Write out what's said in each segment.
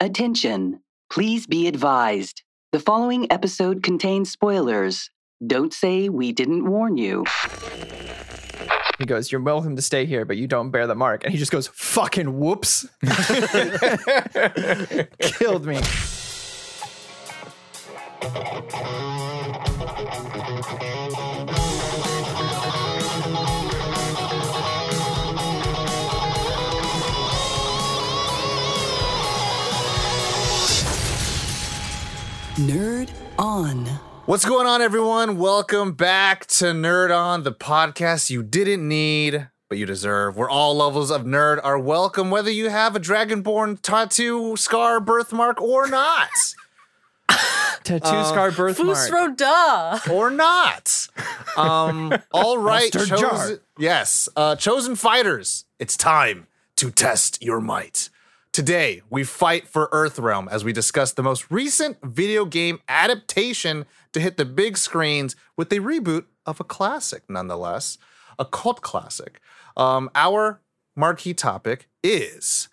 Attention! Please be advised. The following episode contains spoilers. Don't say we didn't warn you. He goes, You're welcome to stay here, but you don't bear the mark. And he just goes, Fucking whoops. Killed me. Nerd On. What's going on, everyone? Welcome back to Nerd On, the podcast you didn't need, but you deserve. Where all levels of nerd are welcome, whether you have a Dragonborn tattoo, scar, birthmark, or not. Tattoo scar birthmark. Fus Ro Dah. or not. Um, all right, Mustard chosen, yes, uh, chosen fighters. It's time to test your might. Today, we fight for Earthrealm as we discuss the most recent video game adaptation to hit the big screens with a reboot of a classic, nonetheless, a cult classic. Um, our marquee topic is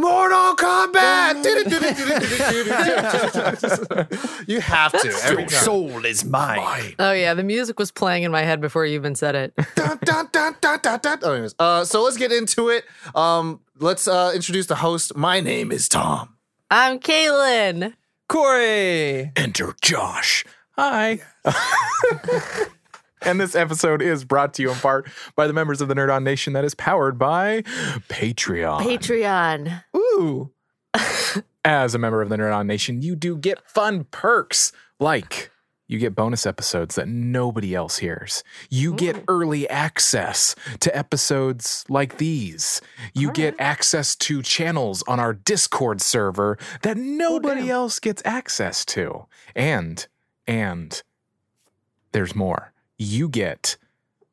Mortal Kombat. you have to every time. soul is mine. Oh yeah, the music was playing in my head before you even said it. dun, dun, dun, dun, dun, dun. Oh, anyways, uh, so let's get into it. Um, let's uh, introduce the host. My name is Tom. I'm Kaylin. Corey. Enter Josh. Hi. and this episode is brought to you in part by the members of the Nerd On Nation that is powered by Patreon. Patreon. Ooh. As a member of the Nerd On Nation, you do get fun perks like you get bonus episodes that nobody else hears. You get early access to episodes like these. You get access to channels on our Discord server that nobody damn. else gets access to. And, and there's more. You get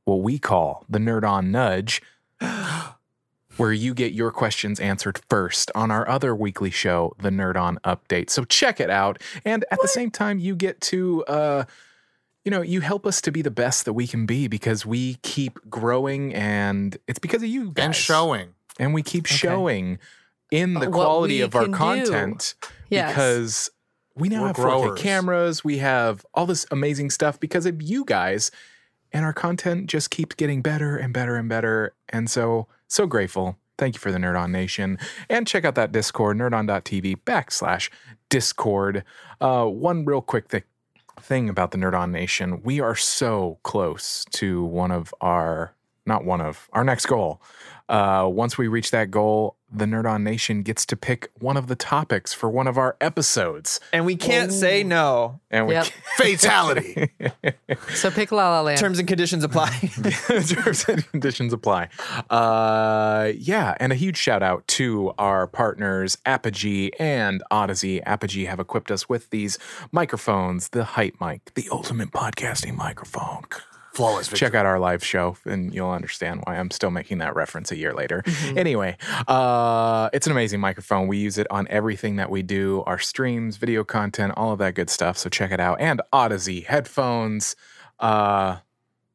what we call the Nerd On Nudge, where you get your questions answered first on our other weekly show, the Nerd On Update. So check it out. And at the same time, you get to, uh, you know, you help us to be the best that we can be because we keep growing and it's because of you guys. And showing. And we keep showing in the What quality of our content Yes. because we now We're have 4K growers. cameras, we have all this amazing stuff because of you guys, and our content just keeps getting better and better and better. And so, so grateful. Thank you for the Nerd On Nation. And check out that Discord, nerdon.tv backslash Discord. Uh, one real quick thing thing about the Nerd On Nation, we are so close to one of our, not one of, our next goal. Uh, once we reach that goal, the Nerd On Nation gets to pick one of the topics for one of our episodes. And we can't say no. And we Yep. Fatality. So pick La La Land. Terms and conditions apply. terms and conditions apply. Uh, yeah, and a huge shout out to our partners Apogee and Odyssey. Apogee have equipped us with these microphones, the Hype Mic, the ultimate podcasting microphone. Flawless victory. Check out our live show, and you'll understand why I'm still making that reference a year later. Anyway, uh, it's an amazing microphone. We use it on everything that we do, our streams, video content, all of that good stuff. So check it out. And Odyssey headphones. Uh,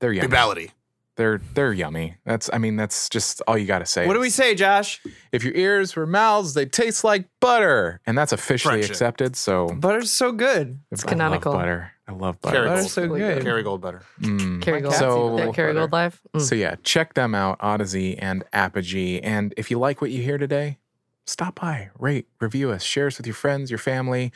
they're yummy. Fatality. They're they're yummy. That's I mean that's just all you got to say. what do we say, Josh? If your ears were mouths, they taste like butter, and that's officially Friendship. accepted. So Butter's so good. it's canonical. butter. I love butter. Kerrygold. Butter's so good. Kerrygold better. Mm. Kerrygold. So- That Kerrygold Life. Mm. So yeah, check them out, Odyssey and Apogee. And if you like what you hear today, stop by, rate, review us, share us with your friends, your family.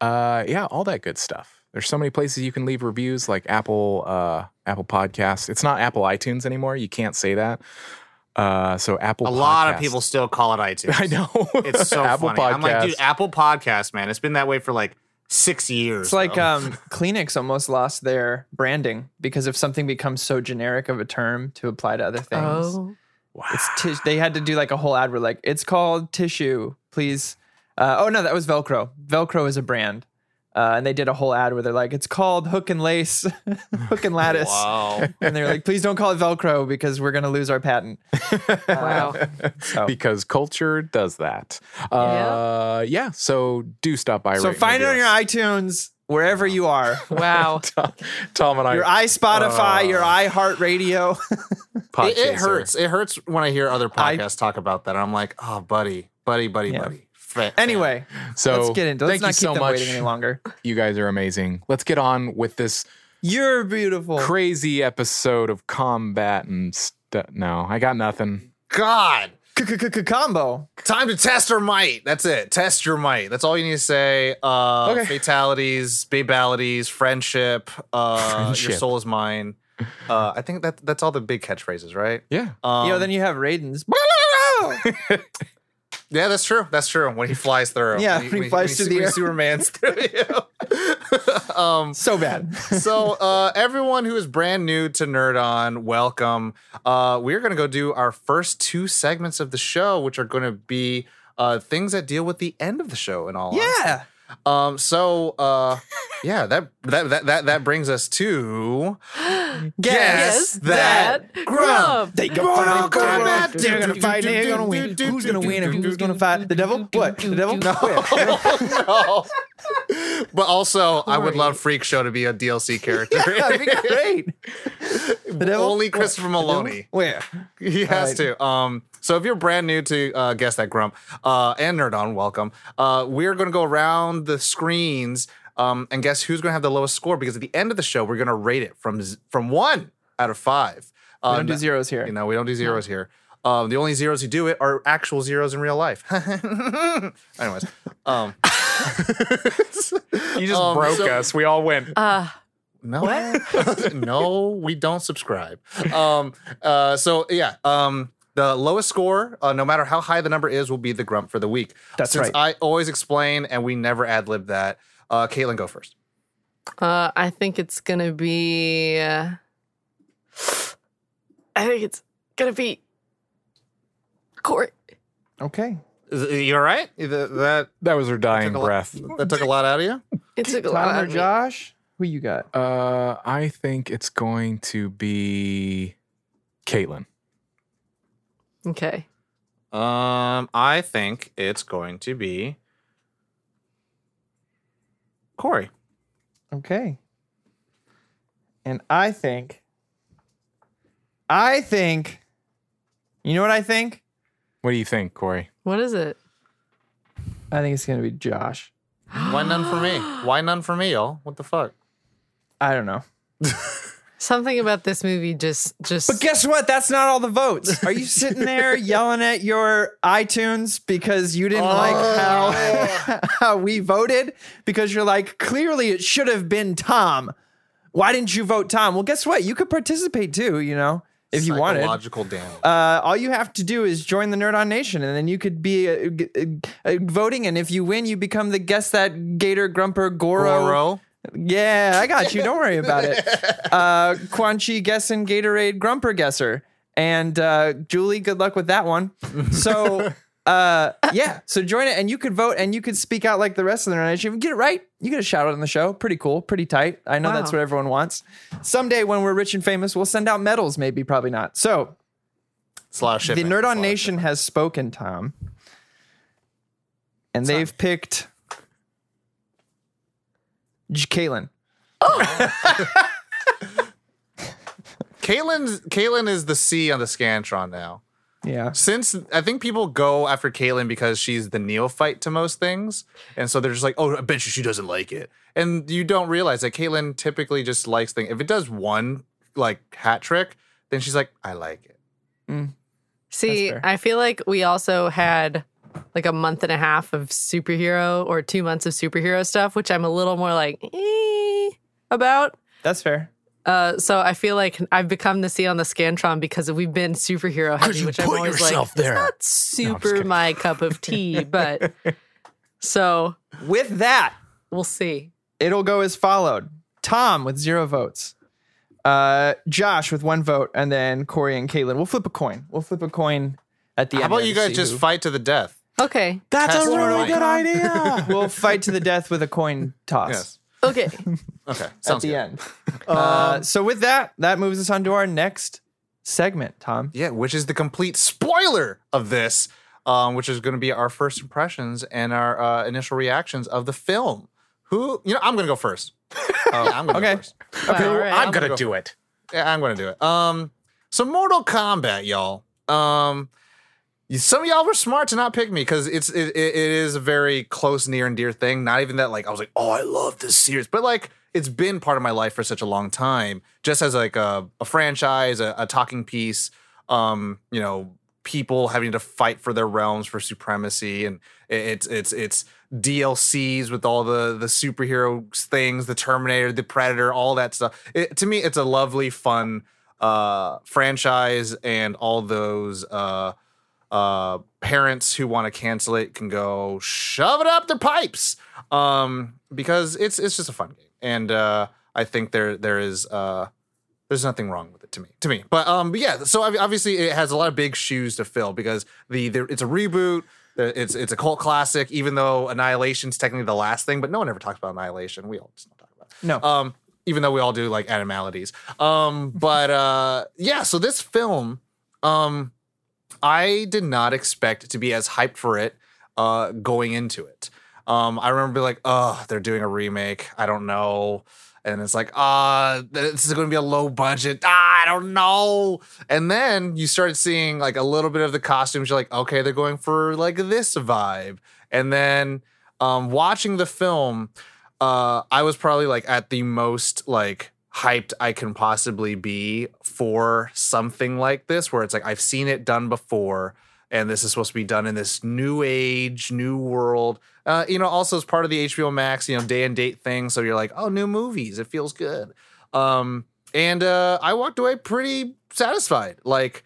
Uh, yeah, all that good stuff. There's so many places you can leave reviews, like Apple, uh, Apple Podcasts. It's not Apple iTunes anymore. You can't say that. Uh, so Apple. A lot of Podcasts. people still call it iTunes. I know. It's so Apple funny. I'm like, dude, Podcasts. Apple Podcast, man. It's been that way for like six years. It's like um, Kleenex almost lost their branding because if something becomes so generic of a term to apply to other things, Oh. it's tis- they had to do like a whole ad where like it's called tissue, please. Uh, oh no, that was Velcro. Velcro is a brand, uh, and they did a whole ad where they're like, it's called Hook and Lace, Hook and Lattice, wow. and they're like, please don't call it Velcro because we're gonna lose our patent. Wow. So, because culture does that. Uh, yeah. So do stop by. so find it on your iTunes wherever you are. Wow. Tom, Tom and I. Your iSpotify, your iHeartRadio. Podchaser. It, it hurts. It hurts when I hear other podcasts talk about that. I'm like, oh, buddy, buddy, buddy, Yeah. buddy. Anyway, So let's get into. Let's thank you keep so them much. waiting any longer. You guys are amazing. Let's get on with this You're beautiful. crazy episode of combat and stuff. No, I got nothing. God. Combo. Time to test our might. That's it. Test your might. That's all you need to say. Uh, Okay. Fatalities, babalities, friendship. Uh, Your soul is mine. Uh, I think that that's all the big catchphrases, right? Yeah. Um, you know, then you have Raiden's. yeah, that's true. That's true. When he flies through. Yeah, when he flies through the when air. Superman's through you. um, so bad. so uh, everyone who is brand new to Nerd On, welcome. Uh, we're gonna go do our first two segments of the show, which are gonna be uh, things that deal with the end of the show and all. honesty. Yeah. Um. So, uh, yeah. That that that that that brings us to Guess that grump. They go Mortal fight. Kombat. They're gonna fight. They're gonna win. Who's gonna win and who's gonna fight? The devil? What? The devil? no. no. But also, I would love Freak Show to be a DLC character. That'd be great. The devil? Only Christopher Maloney. Where? He has Right. to. Um, so if you're brand new to uh, Guess That Grump uh, and Nerd On, welcome. Uh, we're going to go around the screens um, and guess who's going to have the lowest score because at the end of the show, we're going to rate it from z- from one out of five. Uh, We don't do zeros here. You know, we don't do zeros here. Um, the only zeros who do it are actual zeros in real life. Anyways, um, You just Um, broke so- us. We all went. Uh, No, no, we don't subscribe. Um, uh, so yeah, um, the lowest score, uh, no matter how high the number is, will be the grump for the week. That's Since right. I always explain and we never ad lib that. Uh, Caitlin, go first. uh, I think it's gonna be. Uh, I think it's gonna be. Court. Okay. Is, you all right? That, that That was her dying took a lot- breath. that took a lot out of you. It took a lot Tom out or of me. Josh? Who you got? Uh, I think it's going to be Caitlin. Okay. Um, I think it's going to be Corey. Okay. And I think, I think, you know what I think? What do you think, Corey? What is it? I think it's going to be Josh. Why none for me? Why none for me, y'all? What the fuck? I don't know. Something about this movie just just. But guess what? That's not all the votes. Are you sitting there yelling at your iTunes because you didn't like how, how we voted? Because you're like, clearly it should have been Tom. Why didn't you vote Tom? Well, guess what? You could participate too, you know, if you wanted. Psychological damage. Uh, all you have to do is join the Nerd On Nation, and then you could be uh, g- uh, uh, voting. And if you win, you become the guess that Gator Grumper Goro. Goro. Yeah, I got you. Don't worry about it. Uh, Quan Chi guessing Gatorade Grumper guesser, and uh, Julie, good luck with that one. So. Uh yeah, so join it and you could vote and you could speak out like the rest of the Nerd Nation. If you get it right, you get a shout out on the show. Pretty cool, pretty tight. I know that's what everyone wants. Someday when we're rich and famous, we'll send out medals, maybe, probably not. So It's a lot of shit. the. Nerd On Nation has spoken, Tom. And they've picked J- Caitlin. Caitlyn's Caitlyn is the C on the Scantron now. Yeah. Since I think people go after Caitlyn because she's the neophyte to most things, and so they're just like, "Oh, I bet you she doesn't like it," and you don't realize that Caitlyn typically just likes things. If it does one like hat trick, then she's like, "I like it." Mm. See. I feel like we also had like a month and a half of superhero or two months of superhero stuff, which I'm a little more like eh, about. That's fair. Uh, so I feel like I've become the C on the Scantron because we've been superhero heavy, which I'm put always yourself like, there. it's not super kidding. my cup of tea, but so With that, we'll see. it'll go as followed Tom with zero votes, uh, Josh with one vote, and then Corey and Caitlin. We'll flip a coin. We'll flip a coin at the How end. How about you guys just who- fight to the death? Okay. That's Test a your really might. good idea. We'll fight to the death with a coin toss. Yes. Okay. Okay. At Sounds the good. end. uh, so with that, that moves us on to our next segment, Tom. Yeah, which is the complete spoiler of this, um, which is going to be our first impressions and our uh, initial reactions of the film. Who, you know, I'm going to go first. Yeah, I'm gonna Okay. Go first. Wow, all right. I'm I'm gonna gonna do it. Yeah, I'm gonna do it. Um, so Mortal Kombat, y'all. Um, some of y'all were smart to not pick me because it's it, it, is a very close, near and dear thing. Not even that like I was like, oh, I love this series, but like it's been part of my life for such a long time, just as like a, a franchise, a, a talking piece. Um, you know, people having to fight for their realms for supremacy, and it's it's it's DLCs with all the the superhero things, the Terminator, the Predator, all that stuff. It, to me, it's a lovely, fun uh franchise, and all those uh uh, parents who want to cancel it can go shove it up their pipes um, because it's it's just a fun game, and uh, I think there there is uh, there's nothing wrong with it to me to me. But um, but yeah, so obviously it has a lot of big shoes to fill because the, the it's a reboot. It's it's a cult classic, even though Annihilation's technically the last thing, but no one ever talks about Annihilation. We all just don't talk about it. No. Um, even though we all do like animalities. Um, but uh, yeah, so this film, um, I did not expect to be as hyped for it uh, going into it. Um, I remember being like, oh, they're doing a remake. I don't know. And it's like, ah, this is going to be a low budget. Ah, I don't know. And then you started seeing like a little bit of the costumes. You're like, okay, they're going for like this vibe. And then um, watching the film, uh, I was probably like at the most like hyped I can possibly be for something like this, where it's like I've seen it done before, and this is supposed to be done in this new age, new world. Uh, you know, also as part of the HBO Max, you know, day and date thing. So you're like, oh, new movies, it feels good. Um, and uh, I walked away pretty satisfied. Like,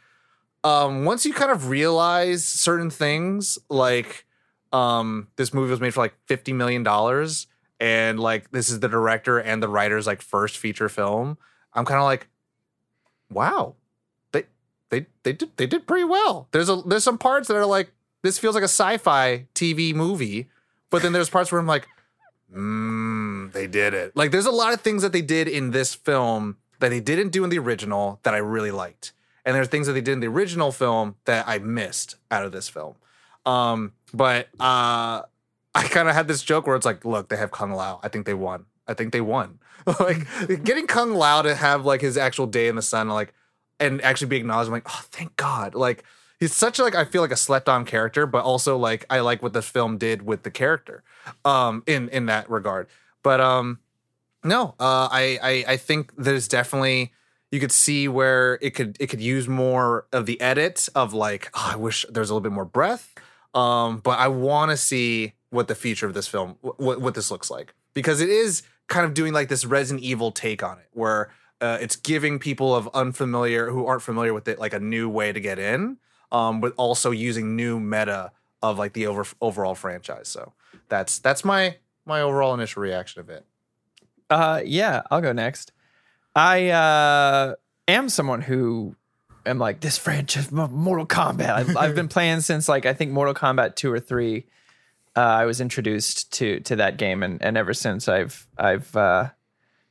um, once you kind of realize certain things, like um, this movie was made for like fifty million dollars, and like this is the director and the writer's like first feature film. I'm kind of like, wow, they they they did they did pretty well. There's a there's some parts that are like this feels like a sci-fi TV movie, but then there's parts where I'm like, mm, they did it. Like there's a lot of things that they did in this film that they didn't do in the original that I really liked. And there's things that they did in the original film that I missed out of this film. Um, but uh I kind of had this joke where it's like, look, they have Kung Lao. I think they won. I think they won. like getting Kung Lao to have like his actual day in the sun, like, and actually be acknowledged. I'm like, oh, thank God. Like he's such like I feel like a slept on character, but also like I like what the film did with the character, um, in in that regard. But um, no, uh, I, I I think there's definitely you could see where it could it could use more of the edit of like oh, I wish there's a little bit more breath. Um, but I want to see what the future of this film what what this looks like because it is kind of doing like this Resident Evil take on it where uh, it's giving people of unfamiliar who aren't familiar with it like a new way to get in, um, but also using new meta of like the over overall franchise. So that's that's my my overall initial reaction of it. Uh, yeah, I'll go next. I uh, am someone who am like this franchise, Mortal Kombat. I've, I've been playing since like I think Mortal Kombat two or three. Uh, I was introduced to to that game, and and ever since I've I've uh,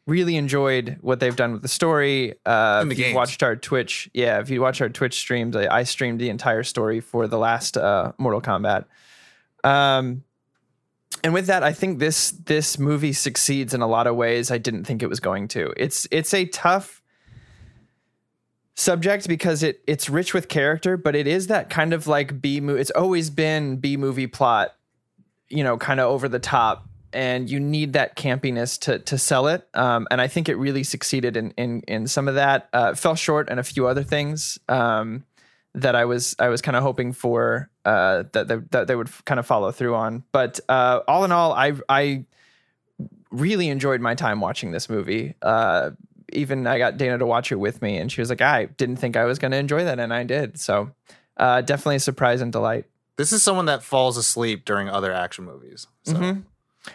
really enjoyed what they've done with the story. Uh, the if you games. watched our Twitch, yeah, if you watch our Twitch streams, I, I streamed the entire story for the last uh, Mortal Kombat. Um, and with that, I think this this movie succeeds in a lot of ways I didn't think it was going to. It's it's a tough subject because it it's rich with character, but it is that kind of like B movie. It's always been B movie plot, you know, kind of over the top, and you need that campiness to to sell it. Um, and I think it really succeeded in in in some of that. Uh, fell short in a few other things. Um, that I was I was kind of hoping for uh, that they, that they would kind of follow through on. But uh, all in all, I I really enjoyed my time watching this movie. Uh, even I got Dana to watch it with me, and she was like, "I didn't think I was going to enjoy that, and I did." So uh, definitely a surprise and delight. This is someone that falls asleep during other action movies. So Mhm.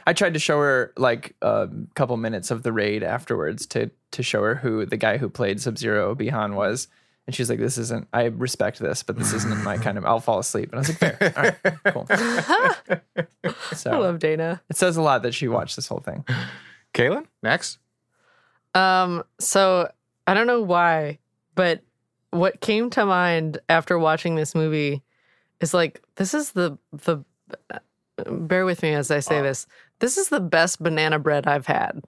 I tried to show her like a couple minutes of the raid afterwards to to show her who the guy who played Sub Zero Bihan was. And she's like, "This isn't. I respect this, but this isn't my kind of. I'll fall asleep." And I was like, "Fair, all right, cool." I love Dana. it says a lot that she watched this whole thing. Kaylin? next, Um, so I don't know why, but what came to mind after watching this movie is like this is the the uh, bear with me as I say this. This is the best banana bread I've had.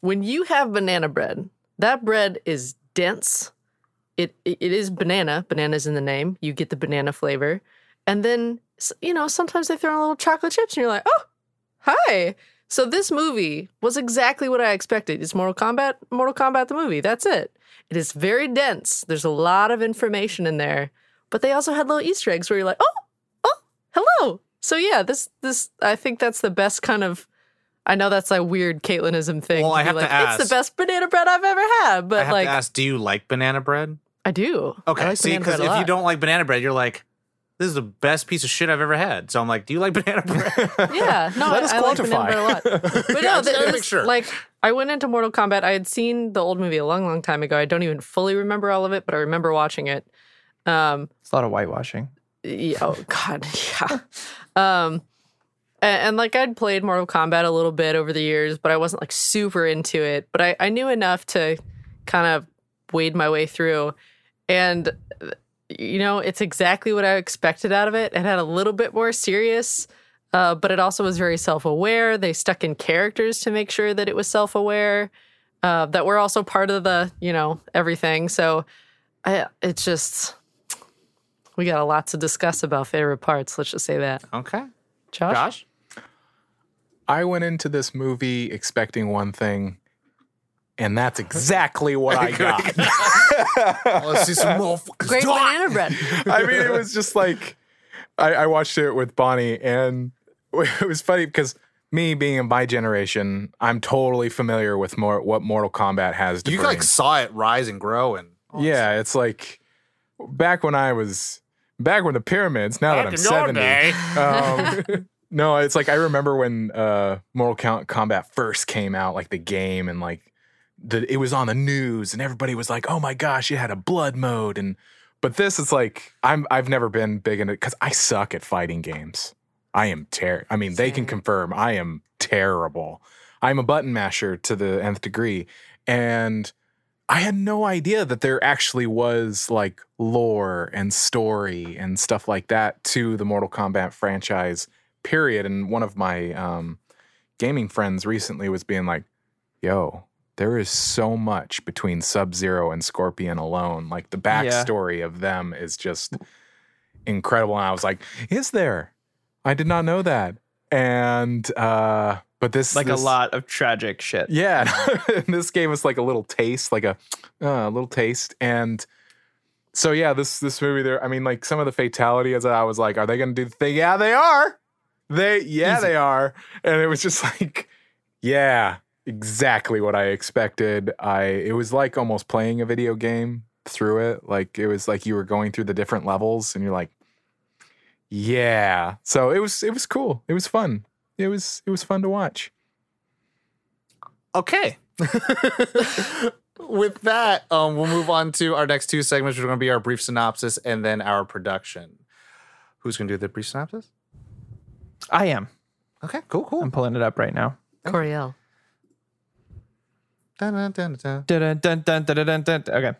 When you have banana bread, that bread is dense it it is banana. Banana's in the name. You get the banana flavor, and then you know sometimes they throw in little chocolate chips, and you're like, oh, hi. So this movie was exactly what I expected. It's Mortal Kombat. Mortal Kombat the movie. That's it. It is very dense. There's a lot of information in there, but they also had little Easter eggs where you're like, oh, oh, hello. So yeah, this this I think that's the best kind of. I know that's a weird Caitlinism thing. Well, I be have to like, ask. It's the best banana bread I've ever had. I But have like, to ask, do you like banana bread? I do. Okay, I like see, because if you don't like banana bread, you're like, this is the best piece of shit I've ever had. So I'm like, do you like banana bread? Yeah, no, Let I, us I like banana bread a lot. But Yeah, no, I just gotta this- make sure. like I went into Mortal Kombat. I had seen the old movie a long, long time ago. I don't even fully remember all of it, but I remember watching it. Um, It's a lot of whitewashing. yeah, oh God, yeah. Um, and, and like I'd played Mortal Kombat a little bit over the years, but I wasn't like super into it. But I, I knew enough to kind of wade my way through, and you know, it's exactly what I expected out of it. It had a little bit more serious, uh, but it also was very self-aware. They stuck in characters to make sure that it was self-aware, uh, that were also part of the you know everything. So, I, it's just. We got a lot to discuss about favorite parts. Let's just say that. okay. Josh? Josh? I went into this movie expecting one thing, and that's exactly what I got. Let's see some motherfuckers. Great die. banana bread. I mean, it was just like I, I watched it with Bonnie, and it was funny because me being in my generation, I'm totally familiar with more what Mortal Kombat has to You bring. like saw it rise and grow and yeah, it's like back when I was back when the pyramids. Now that I'm seventy, um, no, it's like I remember when uh, Mortal Kombat first came out, like the game, and like the it was on the news, and everybody was like, "Oh my gosh, it had a blood mode." And but this is like I'm I've never been big into because I suck at fighting games. I am ter. I mean, they can confirm I am terrible. I'm a button masher to the nth degree, and I had no idea that there actually was like lore and story and stuff like that to the Mortal Kombat franchise. Period. And one of my um, gaming friends recently was being like, "Yo, there is so much between Sub Zero and Scorpion alone. Like the Yeah. backstory of them is just incredible." And I was like, "Is there? I did not know that." And uh, but this Like this- a lot of tragic shit. yeah, this gave us like a little taste, like a uh, little taste, and so yeah, this this movie there. I mean, like some of the fatalities, I was like, are they going to do the thing? Yeah, they are. They yeah, Easy. they are, and it was just like, yeah, exactly what I expected. I it was like almost playing a video game through it. Like it was like you were going through the different levels, and you're like, yeah. So it was it was cool. It was fun. It was it was fun to watch. Okay. With that, um, we'll move on to our next two segments, which are going to be our brief synopsis and then our production. Who's going to do the brief synopsis? I am. Okay, cool, cool. I'm pulling it up right now. Coriel. Dun, dun, dun, dun. Dun, dun, dun, dun, dun, dun, dun. Okay.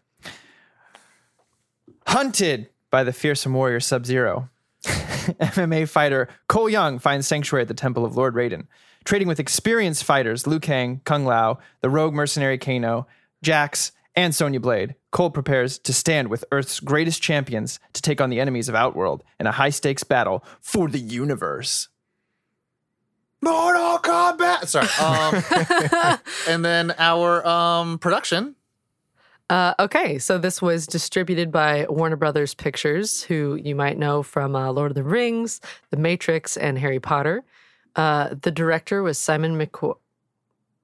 Hunted by the fearsome warrior Sub Zero, MMA fighter Cole Young finds sanctuary at the temple of Lord Raiden. Trading with experienced fighters Liu Kang, Kung Lao, the rogue mercenary Kano, Jax, and Sonya Blade, Cole prepares to stand with Earth's greatest champions to take on the enemies of Outworld in a high stakes battle for the universe. Mortal Kombat. Sorry. Um, and then our um, production. Uh, okay, so this was distributed by Warner Brothers Pictures, who you might know from uh, Lord of the Rings, The Matrix, and Harry Potter. Uh, the director was Simon McQuoid.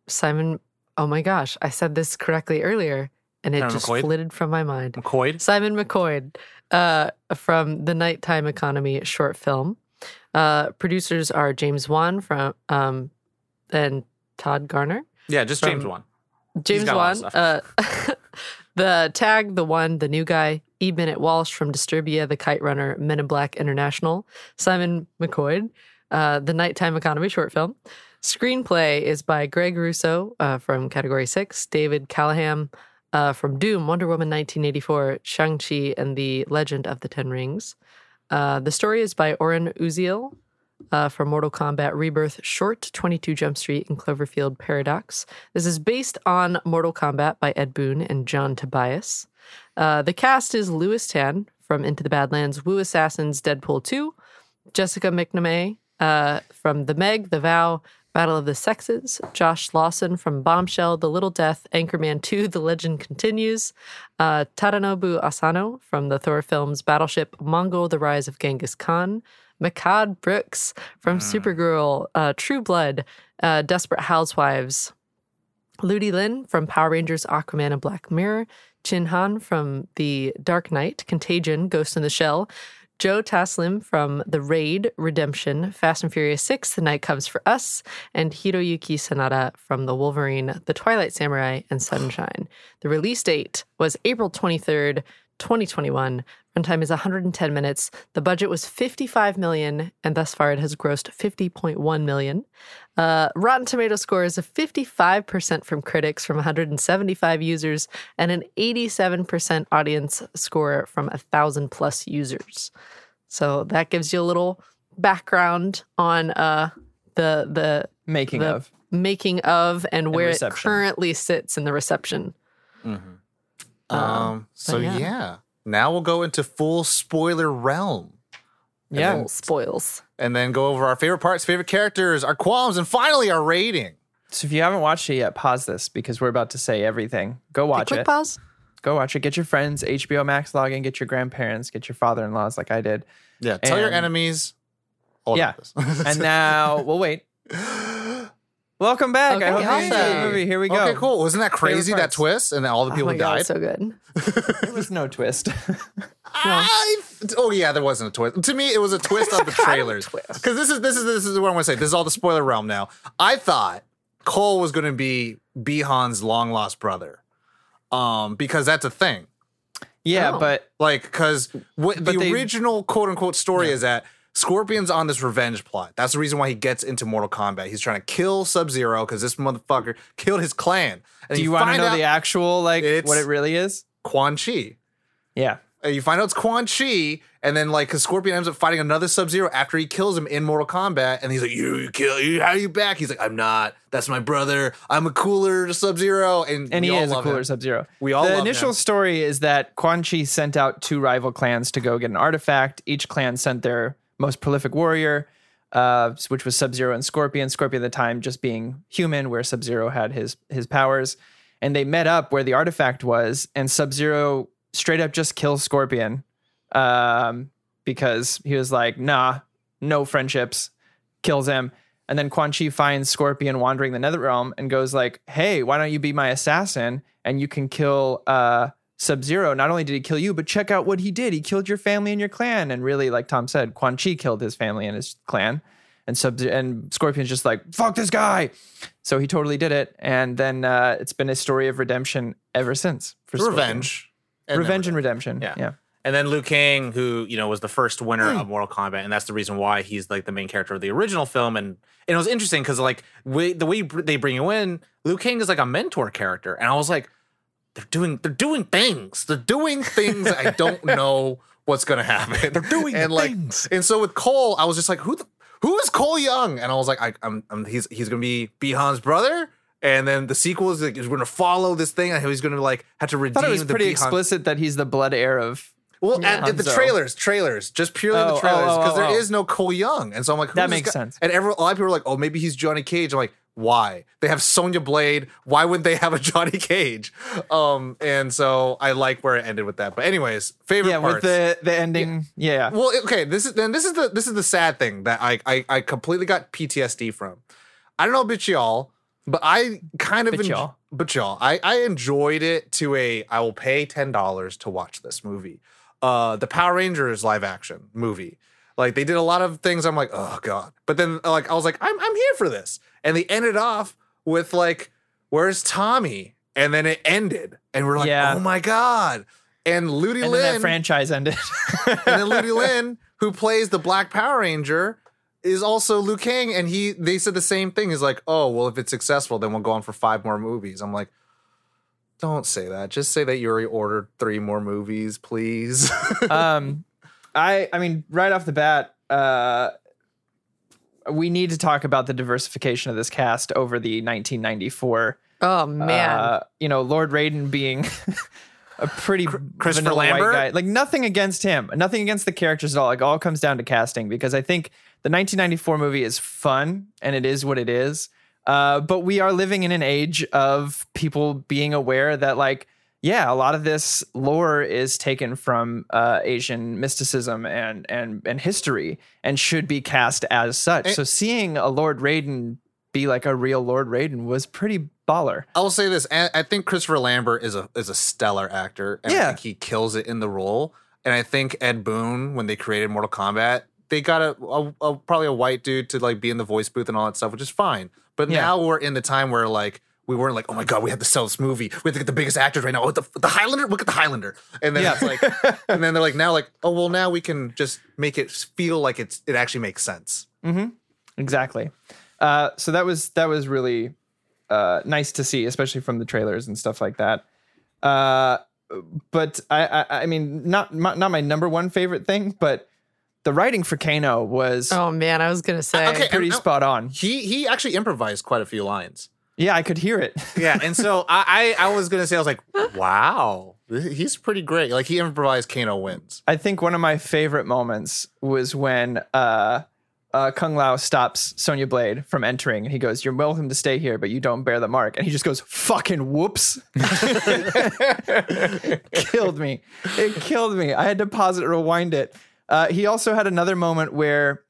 Simon, oh my gosh, I said this correctly earlier, and it Simon just McQuoid? flitted from my mind. McQuoid. Simon McQuoid uh, from the Nighttime Economy short film. Uh, producers are James Wan from um, and Todd Garner. Yeah, just From- James Wan. James got a lot Wan. the tag, the one, the new guy, E. Bennett Walsh from Distribia, The Kite Runner, Men in Black International, Simon McQuoid, uh, the Nighttime Economy short film. Screenplay is by Greg Russo uh, from Category 6, David Callaham uh, from Doom, Wonder Woman 1984, Shang-Chi, and The Legend of the Ten Rings. Uh, the story is by Oren Uziel uh, for Mortal Kombat Rebirth short 22 Jump Street and Cloverfield Paradox. This is based on Mortal Kombat by Ed Boon and John Tobias. Uh, the cast is Lewis Tan from Into the Badlands, Wu Assassins, Deadpool 2, Jessica McNamee uh, from The Meg, The Vow, Battle of the Sexes, Josh Lawson from Bombshell, The Little Death, Anchorman 2, The Legend Continues, uh, Tadanobu Asano from the Thor films Battleship, Mongol, The Rise of Genghis Khan, Mehcad Brooks from Supergirl, uh, True Blood, uh, Desperate Housewives, Ludi Lin from Power Rangers, Aquaman, and Black Mirror, Chin Han from The Dark Knight, Contagion, Ghost in the Shell, Joe Taslim from The Raid, Redemption, Fast and Furious 6, The Night Comes for Us, and Hiroyuki Sanada from The Wolverine, The Twilight Samurai, and Sunshine. The release date was April 23rd, 2021. Runtime is 110 minutes. The budget was 55 million, and thus far it has grossed 50.1 million. Uh, Rotten Tomato score is a 55% from critics from 175 users, and an 87% audience score from 1,000 plus users. So that gives you a little background on uh, the the Making the of. making of and where it currently sits in the reception. Um, so yeah. yeah. now we'll go into full spoiler realm. Yeah. Little spoils. and then go over our favorite parts, favorite characters, our qualms, and finally our rating. So if you haven't watched it yet, pause this because we're about to say everything. Go watch Quick it. pause. Go watch it. Get your friends, HBO Max login, get your grandparents, get your father in laws like I did. Yeah, tell your enemies. All Yeah. about this. And now we'll wait. Welcome back. Okay, I hope you enjoyed the movie. Here we go. Okay, cool. Wasn't that crazy that twist and all the Oh people my god, died? so good. There was no twist. I, oh yeah, there wasn't a twist. To me, it was a twist on the trailers. twist. Because this is this is this is what I'm gonna say. This is all the spoiler realm now. I thought Cole was going to be Bihan's long lost brother, um, because that's a thing. yeah, Oh. but Like, because what the they- original quote unquote story is that Scorpion's on this revenge plot. That's the reason why he gets into Mortal Kombat. He's trying to kill Sub Zero because this motherfucker killed his clan. And do you you want to know the actual like what it really is? Quan Chi. Yeah. Uh, You find out it's Quan Chi, and then like, because Scorpion ends up fighting another Sub Zero after he kills him in Mortal Kombat, and he's like, "You, you kill, you, how are you back?" He's like, "I'm not. That's my brother. I'm a cooler Sub Zero." And And he is a cooler. Sub Zero. We all The initial him. story is that Quan Chi sent out two rival clans to go get an artifact. Each clan sent their most prolific warrior, uh, which was Sub Zero and Scorpion. Scorpion at the time just being human, where Sub Zero had his his powers. And they met up where the artifact was, and Sub Zero straight up just kills Scorpion um, because he was like, nah, no friendships, kills him. And then Quan Chi finds Scorpion wandering the nether realm and goes like, hey, why don't you be my assassin and you can kill uh, Sub-Zero. Not only did he kill you, but check out what he did. He killed your family and your clan. And really, like Tom said, Quan Chi killed his family and his clan. And Sub and Scorpion's just like, fuck this guy. So he totally did it. And then uh, it's been a story of redemption ever since. For Revenge. And Revenge and redemption. Yeah. yeah. And then Liu Kang, who you know was the first winner Hmm. of Mortal Kombat, and that's the reason why he's like the main character of the original film. And, and it was interesting because like we, the way br- they bring you in, Liu Kang is like a mentor character, and I was like, they're doing they're doing things, they're doing things I don't know what's gonna happen. They're doing and like, things. and so with Cole, I was just like, who the, who is Cole Young? And I was like, I, I'm, I'm he's he's gonna be Bihan's brother. And then the sequel is like, he's going to follow this thing, and he's going to like have to I redeem thought it was the pretty Bihan- explicit that he's the blood heir of. Well, Yeah. at, the trailers, trailers, just purely Oh, the oh, trailers, oh, because oh, there is oh. no Cole Young, and so I'm like, who's That this makes guy? sense. And every, a lot of people are like, oh, maybe he's Johnny Cage. I'm like, why? They have Sonya Blade. Why wouldn't they have a Johnny Cage? Um, and so I like where it ended with that. But anyways, favorite Yeah, parts. with the the ending. Yeah. well, okay, this is then this is the this is the sad thing that I I, I completely got PTSD from. I don't know about y'all, but I kind of Bit enj- y'all. but y'all, I I enjoyed it to a I will pay ten dollars to watch this movie. Uh, the Power Rangers live action movie. Like they did a lot of things. I'm like, oh god. But then like I was like, I'm I'm here for this. And they ended off with like, where's Tommy? And then it ended, and we're like, Yeah. oh my god. And Ludi Lin. and then Lin that franchise ended. and then Ludi Lin, who plays the Black Power Ranger, is also Liu Kang, and he they said the same thing. He's like, oh well, if it's successful, then we'll go on for five more movies. I'm like, don't say that. Just say that you already ordered three more movies, please. um, I I mean, right off the bat, uh, we need to talk about the diversification of this cast over the 1994. Oh man. Uh, you know, Lord Raiden being a pretty Christopher vanilla white Lambert? guy. Like nothing against him, nothing against the characters at all. Like all comes down to casting because I think the 1994 movie is fun and it is what it is. Uh, but we are living in an age of people being aware that like yeah, a lot of this lore is taken from uh, Asian mysticism and and and history, and should be cast as such. And- so seeing a Lord Raiden be like a real Lord Raiden was pretty baller. I will say this: I I think Christopher Lambert is a is a stellar actor, and I Yeah. think he kills it in the role. And I think Ed Boon, when they created Mortal Kombat, they got a, a, a probably a white dude to like be in the voice booth and all that stuff, which is fine. But Yeah. now we're in the time where like we weren't like, oh my god, we have to sell this movie. We have to get the biggest actors right now. Oh, the, the Highlander, look at the Highlander. And then Yeah. it's like, and then they're like, now like, oh well, now we can just make it feel like it's it actually makes sense. Exactly. Uh, so that was that was really uh, nice to see, especially from the trailers and stuff like that. Uh, but I, I, I mean, not my, not my number one favorite thing, but the writing for Kano was oh man, I was gonna say. Okay. pretty and- spot on. He he actually improvised quite a few lines. Yeah, I could hear it. Yeah, and so I, I I was gonna say I was like, wow, he's pretty great. Like he improvised Kano wins. I think one of my favorite moments was when uh, uh, Kung Lao stops Sonya Blade from entering, and he goes, "You're welcome to stay here, but you don't bear the mark." And he just goes, "Fucking whoops!" killed me. It killed me. I had to pause it, rewind it. Uh, he also had another moment where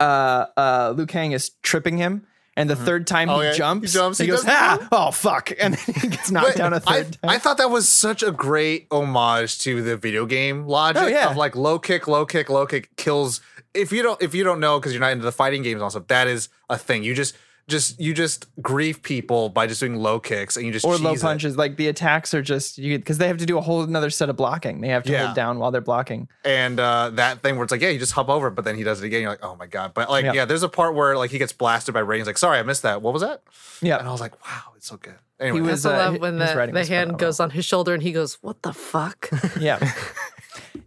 uh, uh, Liu Kang is tripping him. And the third time Oh, he yeah. He jumps, jumps, he, he goes, ah, oh fuck, and then he gets knocked But down a I, third time. I thought that was such a great homage to the video game logic Oh, yeah. of like low kick, low kick, low kick kills. If you don't, if you don't know because you're not into the fighting games and all stuff, that is a thing. You just, just, you just grieve people by just doing low kicks and you just or low cheese it. punches. Like the attacks are just you because they have to do a whole another set of blocking. They have to Yeah. hold down while they're blocking. and uh, that thing where it's like, yeah, you just hop over, but then he does it again. You're like, oh my god! But like, Yeah. yeah, there's a part where like he gets blasted by Rain. He's like, sorry, I missed that. What was that? Yeah. And I was like, wow, it's so good. Anyway, He was- also uh, love when the, the hand phenomenal. goes on his shoulder and he goes, "What the fuck?" yeah.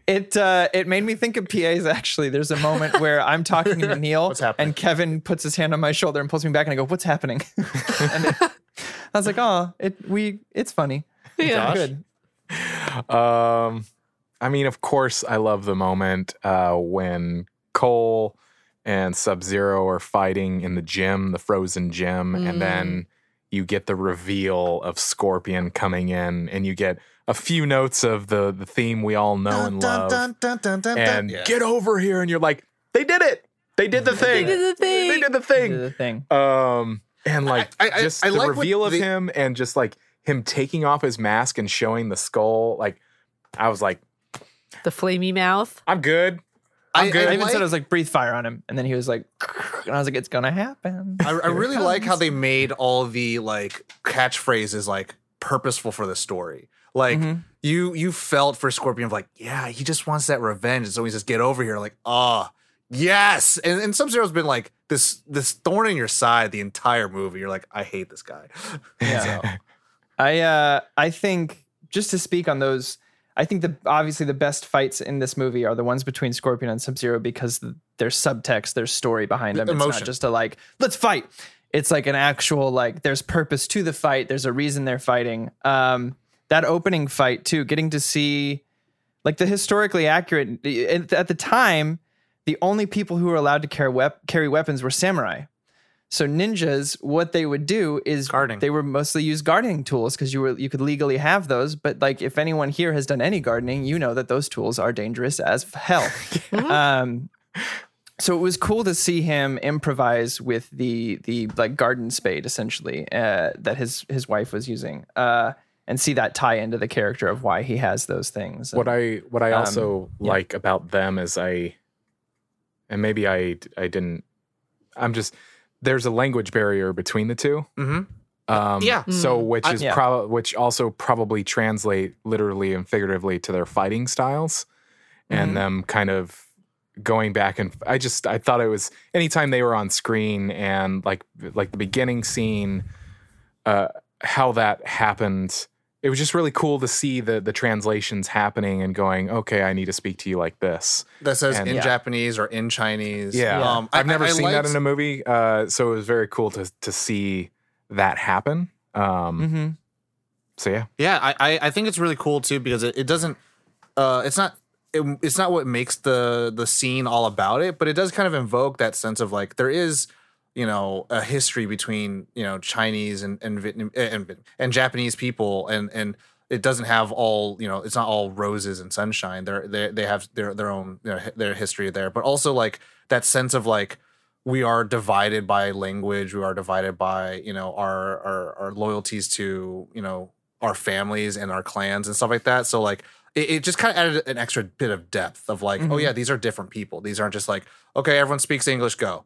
It uh, it made me think of PAs actually. There's a moment where I'm talking to Neil and Kevin puts his hand on my shoulder and pulls me back and I go, "What's happening?" and it- I was like, "Oh, it we it's funny." Yeah. Good. Um, I mean, of course, I love the moment uh, when Cole and Sub Zero are fighting in the gym, the frozen gym, and then you get the reveal of Scorpion coming in, and you get a few notes of the the theme we all know and love, and Yeah. get over here, and you're like, they did it, they did the thing, they did the thing. they did the Did thing. the thing. Um, and like I- I- just I the like reveal of the- him and just like him taking off his mask and showing the skull, like I was like, The flamey mouth. I'm good. I, I'm good. I I, even like, said I was like, "Breathe fire on him," and then he was like, and I was like, "It's gonna happen." I, I really like how they made all the like catchphrases like purposeful for the story. Like Mhm. you you felt for Scorpion of like, yeah, he just wants that revenge. And so he says, get over here. Like, ah, yes. And, and Sub Zero's been like this this thorn in your side the entire movie. You're like, I hate this guy. Yeah. So, I uh I think just to speak on those, I think the obviously the best fights in this movie are the ones between Scorpion and Sub Zero because th- there's subtext, there's story behind them. It's not just a like let's fight. It's like an actual like there's purpose to the fight. There's a reason they're fighting. Um, that opening fight too, getting to see like the historically accurate at at the time, the only people who were allowed to carry wep- carry weapons were samurai. So ninjas, what they would do is Guarding. they were mostly use gardening tools because you were you could legally have those. But like if anyone here has done any gardening, you know that those tools are dangerous as hell. um, so it was cool to see him improvise with the the like garden spade essentially uh, that his his wife was using, uh, and see that tie into the character of why he has those things. What I what I Um, also yeah. like about them is I, and maybe I I didn't. I'm just there's a language barrier between the two. mhm. Um, Yeah. So which I- is yeah. prob which also probably translate literally and figuratively to their fighting styles, Mm-hmm. and them kind of going back and I just I thought it was anytime they were on screen and like like the beginning scene, uh, how that happened it was just really cool to see the the translations happening and going, okay, I need to speak to you like this. that says And- in Yeah. Japanese or in Chinese. Yeah, Um, I- I've never I- I seen that in a movie, uh, so it was very cool to to see that happen. Um, Mm-hmm. So yeah, Yeah, I, I I think it's really cool too because it, it doesn't uh it's not it, it's not what makes the the scene all about it, but it does kind of invoke that sense of like there is you know a history between you know Chinese and and Vietnam and, and Japanese people and and it doesn't have all you know it's not all roses and sunshine. They're they they have their their own you know, their history there, but also like that sense of like we are divided by language. We are divided by you know our our, our loyalties to you know our families and our clans and stuff like that. So like it, it just kind of added an extra bit of depth of like oh Mhm. yeah these are different people. These aren't just like okay everyone speaks english go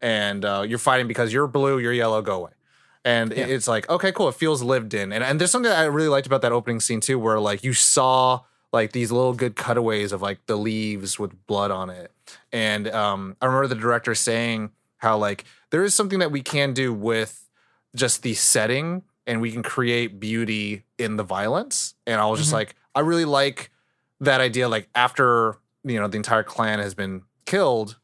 and uh, you're fighting because you're blue you're yellow go away and Yeah. it's like okay cool it feels lived in and, and there's something that i really liked about that opening scene too where like you saw like these little good cutaways of like the leaves with blood on it and um, I remember the director saying how like there is something that we can do with just the setting, and we can create beauty in the violence. And I was just Mhm. like, I really like that idea. Like after you know the entire clan has been killed,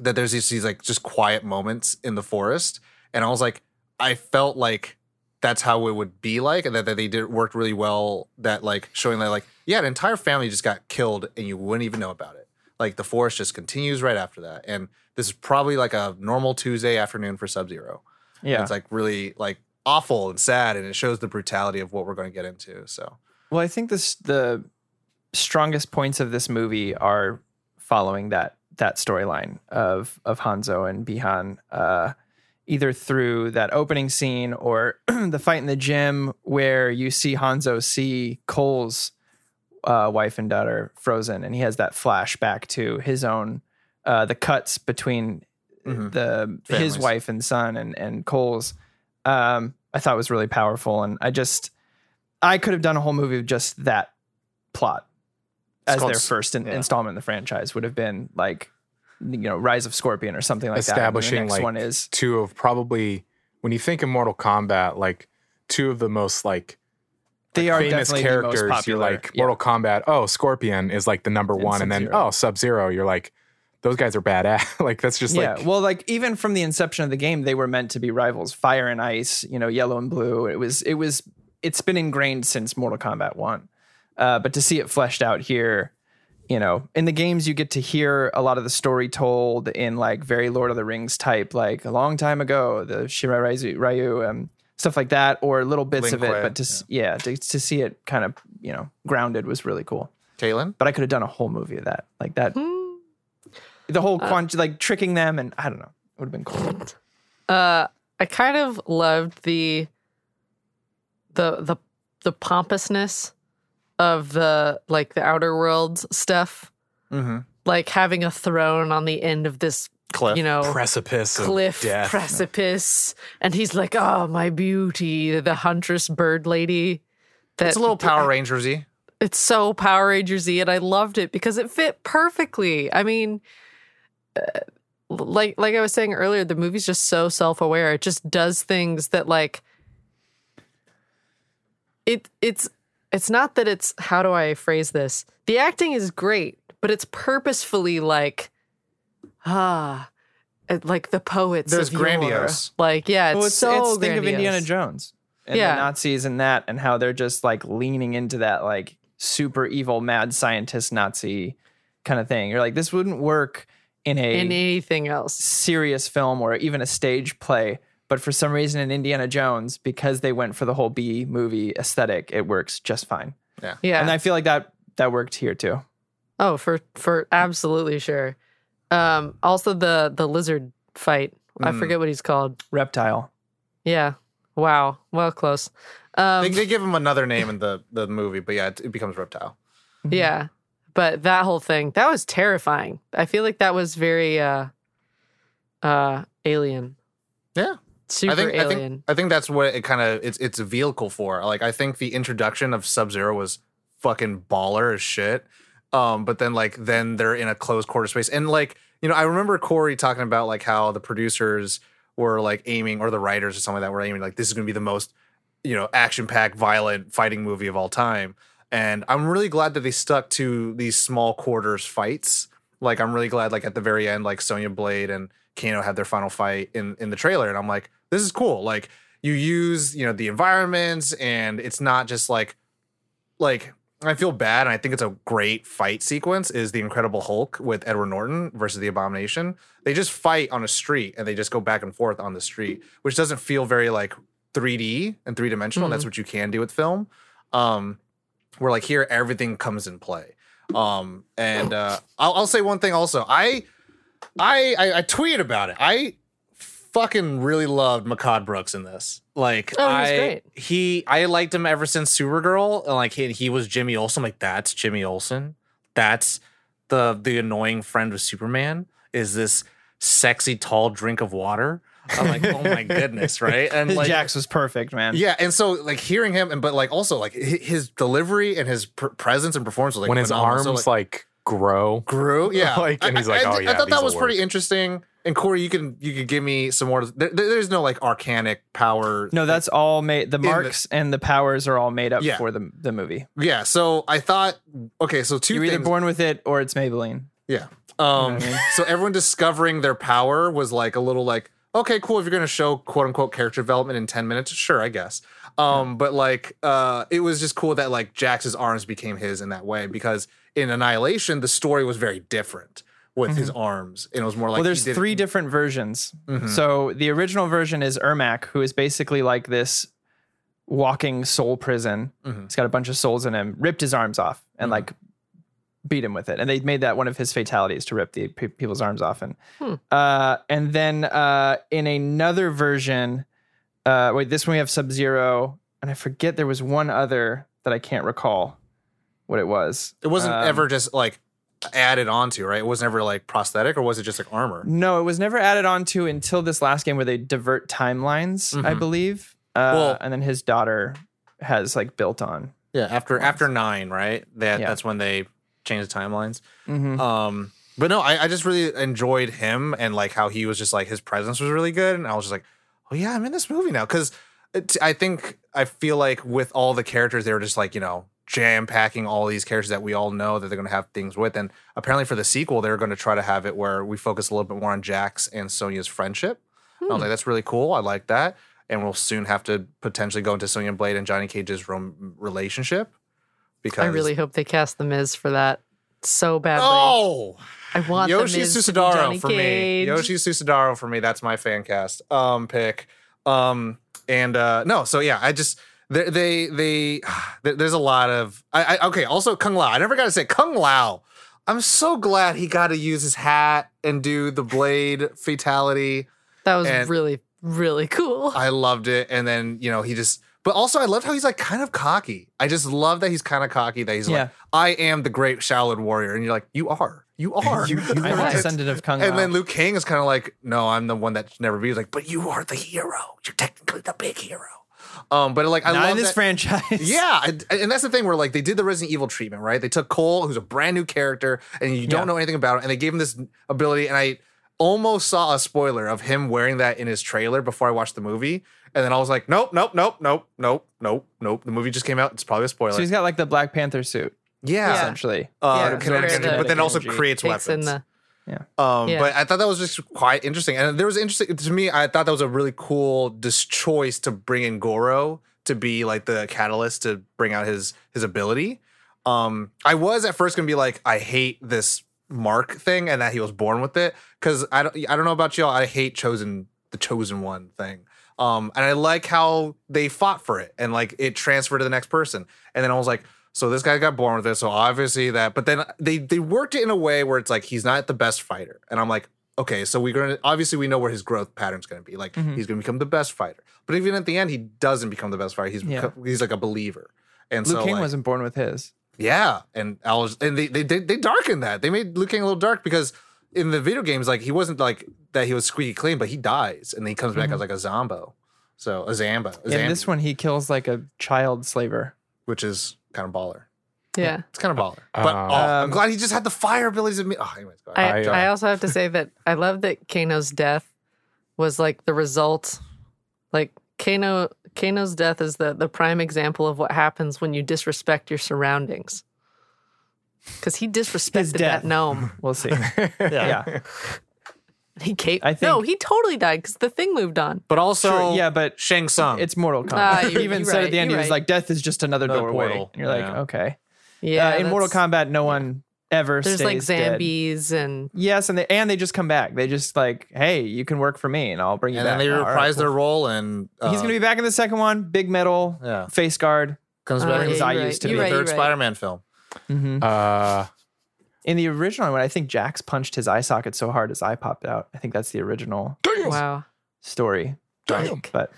that there's these, these like just quiet moments in the forest, and I was like, I felt like that's how it would be like, and that, that they did worked really well. That like showing that like yeah, an entire family just got killed, and you wouldn't even know about it like the forest just continues right after that and this is probably like a normal tuesday afternoon for sub zero Yeah. it's like really like awful and sad and it shows the brutality of what we're going to get into so Well, I think this the strongest points of this movie are following that that storyline of of Hanzo and Bihan, uh, either through that opening scene or the fight in the gym where you see Hanzo see Cole's uh, wife and daughter frozen, and he has that flashback to his own uh, the cuts between Mhm. the his wife and son and and Cole's. Um, I thought was really powerful, and I just I could have done a whole movie of just that plot as called their first in- yeah. installment in the franchise would have been like you know Rise of Scorpion or something like that. and establishing like one is two of probably when you think of Mortal Kombat, like two of the most like they are famous definitely the characters. most popular. You're like Yeah. Mortal Kombat. Oh, Scorpion is like the number And one, and then oh, Sub Zero. You're like, those guys are badass. like that's just yeah, like well, like even from the inception of the game, they were meant to be rivals. Fire and Ice, you know, Yellow and Blue. It was, it was, it's been ingrained since Mortal Kombat One. Uh, but to see it fleshed out here, you know, in the games, you get to hear a lot of the story told in like very Lord of the Rings type, like a long time ago, the Shirai Ryu, Ryu um, stuff like that, or little bits of Lin it. Kuei, But to s yeah, to, to see it kind of you know grounded was really cool. caitlin But I could have done a whole movie of that, like that, the whole quant- like tricking them, and I don't know, it would have been cool. Uh, I kind of loved the the the the pompousness of the like the outer worlds stuff, mm-hmm. like having a throne on the end of this, cliff you know, precipice of cliff death. precipice, and he's like, "Oh, my beauty, the huntress bird lady." That it's a little power rangersy it's so Power Rangers y, and I loved it because it fit perfectly. I mean, uh, like like I was saying earlier, the movie's just so self aware. It just does things that like it it's it's not that it's how do I phrase this? The acting is great, but it's purposefully like ah. uh, Like the poets, There's of yore. grandiose. Like, yeah, it's well, it's, so it's think of Indiana. Jones and Yeah. the Nazis and that, and how they're just like leaning into that like super evil mad scientist Nazi kind of thing. You're like, this wouldn't work in a in anything else. serious film or even a stage play. But for some reason in Indiana Jones, because they went for the whole B movie aesthetic, it works just fine. Yeah, Yeah. And I feel like that that worked here too. Oh, for for absolutely sure. Um, also the the lizard fight. I Mm. forget what he's called. Reptile. Yeah. Wow. Well, close. Um, they, they give him another name in the the movie but yeah it, it becomes reptile yeah. But that whole thing that was terrifying. I feel like that was very uh, uh, alien. Yeah. Super I think, I think I think that's what it kind of it's it's a vehicle for. Like I think the introduction of Sub Zero was fucking baller as shit. Um, but then like then they're in a closed quarter space, and like you know I remember Corey talking about like how the producers were like aiming or the writers or something like that were aiming like this is gonna be the most you know, action packed, violent fighting movie of all time. And I'm really glad that they stuck to these small quarters fights. Like, I'm really glad, like, at the very end, like, Sonya Blade and Kano had their final fight in, in the trailer. And I'm like, this is cool. Like, you use, you know, the environments and it's not just like, like, I feel bad, and I think it's a great fight sequence. Is the Incredible Hulk with Edward Norton versus the Abomination? They just fight on a street, and they just go back and forth on the street, which doesn't feel very like 3D and three dimensional. And that's what you can do with film. Um, where like here everything comes in play. Um, and uh, I'll, I'll say one thing also. I, I, I, I tweeted about it. I fucking really loved Mehcad Brooks in this. Like, Oh, he was I, great. He, I liked him ever since Supergirl. And like, he, he was Jimmy Olsen. Like, that's Jimmy Olsen. That's the the annoying friend of Superman. Is this sexy tall drink of water? I'm like, oh my goodness, right? And His like, Jax was perfect, man. yeah, and so like hearing him, and but like also like his delivery and his pr- presence and performance was like when his phenomenal. arms So, like, grow. grew, yeah, Like, and he's like, I, "Oh, yeah, I thought that these'll was pretty interesting. And Corey, you can you can give me some more. There, there- there's no like arcanic power. No, that's all made. The the- marks and the powers are all made up Yeah. for the the movie. yeah. So I thought, okay, so 2 You're either born with it or it's Maybelline. Yeah. Um, what I mean? so everyone discovering their power was like a little like, okay, cool. If you're gonna show quote unquote character development in 10 minutes, sure, I guess. Um, but like uh it was just cool that like Jax's arms became his in that way because in Annihilation, the story was very different with his arms. And it was more like well, he there's did- three different versions. Mhm. So the original version is Ermac, who is basically like this walking soul prison. Mhm. He's got a bunch of souls in him. Ripped his arms off and Mhm. like beat him with it, and they made that one of his fatalities to rip the pe- people's arms off. And Hmm. uh, and then uh, in another version, uh, wait, this one we have Sub Zero, and I forget there was one other that I can't recall what it was. It wasn't Um, ever just like added onto, right? It was never like prosthetic, or was it just like armor? No, it was never added onto until this last game where they divert timelines, I Mhm. believe. Uh, Well- and then his daughter has like built on. Yeah, after after nine, right? That Yeah. that's when they change the timelines. Mhm. Um, but no, I, I just really enjoyed him and like how he was just like his presence was really good, and I was just like, oh yeah, I'm in this movie now because I think I feel like with all the characters, they were just like you know jam packing all these characters that we all know that they're going to have things with, and apparently for the sequel, they're going to try to have it where we focus a little bit more on Jax's and Sonya's friendship. I was like, that's really cool. I like that. And we'll soon have to potentially go into Sonya Blade and Johnny Cage's rom- relationship because I really hope they cast the Miz for that so badly. Oh, I want Yoshi the Miz to be Susadaro for me. Cage. Yoshi Susadaro for me. That's my fan cast um pick. Um and uh no, so yeah, I just they they, they there's a lot of I, I okay. Also Kung Lao. I never got to say Kung Lao. I'm so glad he got to use his hat and do the blade fatality. That was and- really, really cool. I loved it. And then, you know, he just, but also I loved how he's like kind of cocky. I just love that he's kind of cocky, that he's Yeah. like, I am the great Shaolin warrior. And you're like, you are. You are. You- you I'm a descendant of Kung Lao. and Lao. then Liu Kang is kind of like, no, I'm the one that should never be. He's like, but you are the hero. You're technically the big hero. Um, but like, I Not love in this that- franchise. yeah, and, and that's the thing where like they did the Resident Evil treatment, right? They took Cole, who's a brand new character, and you don't Yeah. know anything about it, and they gave him this ability. And I almost saw a spoiler of him wearing that in his trailer before I watched the movie, and then I was like, nope, nope, nope, nope, nope, nope, nope. The movie just came out. It's probably a spoiler. So he's got like the Black Panther suit, yeah, essentially. Uh, Yeah, kinetic energy, the- but then also energy creates Takes in weapons. The Um, Yeah. but I thought that was just quite interesting, and there was interesting to me. I thought that was a really cool dis- choice to bring in Goro to be like the catalyst to bring out his his ability. Um, I was at first gonna be like, I hate this mark thing, and that he was born with it because I don't I don't know about y'all. I hate chosen the chosen one thing. Um, and I like how they fought for it and like it transferred to the next person. And then I was like, so this guy got born with it, so obviously that. But then they they worked it in a way where it's like he's not the best fighter, and I'm like, okay, so we're gonna obviously we know where his growth pattern's gonna be. Like Mhm. he's gonna become the best fighter, but even at the end, he doesn't become the best fighter. He's Yeah. he's like a believer, and Luke so King like, wasn't born with his. yeah, and I was, and they they they, they darkened that. They made Liu Kang a little dark because in the video games, like he wasn't like that. He was squeaky clean, but he dies and then he comes back as like a zombo. So a Zamba, a In this one, he kills like a child slaver. which is kind of baller. yeah. It's kind of baller. But Uh, oh, I'm Um, glad he just had the fire abilities of me. Oh, anyways, go I, ahead. I, uh, I also have to say that I love that Kano's death was like the result. Like Kano Kano's death is the the prime example of what happens when you disrespect your surroundings. Because he disrespected that gnome. We'll see. yeah. yeah. He came. I think, no, he totally died because the thing moved on. But also, Sure, yeah, but Shang Tsung. it's Mortal Kombat. Ah, he you're- even you're said at the end, he was right. like, "Death is just another, Another doorway." portal. And you're like, okay. Yeah, uh, in Mortal Kombat, no one ever sees. There's stays like dead. zombies and Yes, and they and they just come back. They just like, hey, you can work for me, and I'll bring you and back. then they All right, reprise cool. their role, and uh, He's gonna be back in the second one. Big metal, Yeah. face guard. comes Oh, back yeah, as I you're used to be. you're third. Spider-Man film. Mm-hmm. Uh, In the original one, I think Jax punched his eye socket so hard his eye popped out. I think that's the original Wow, story. Damn. But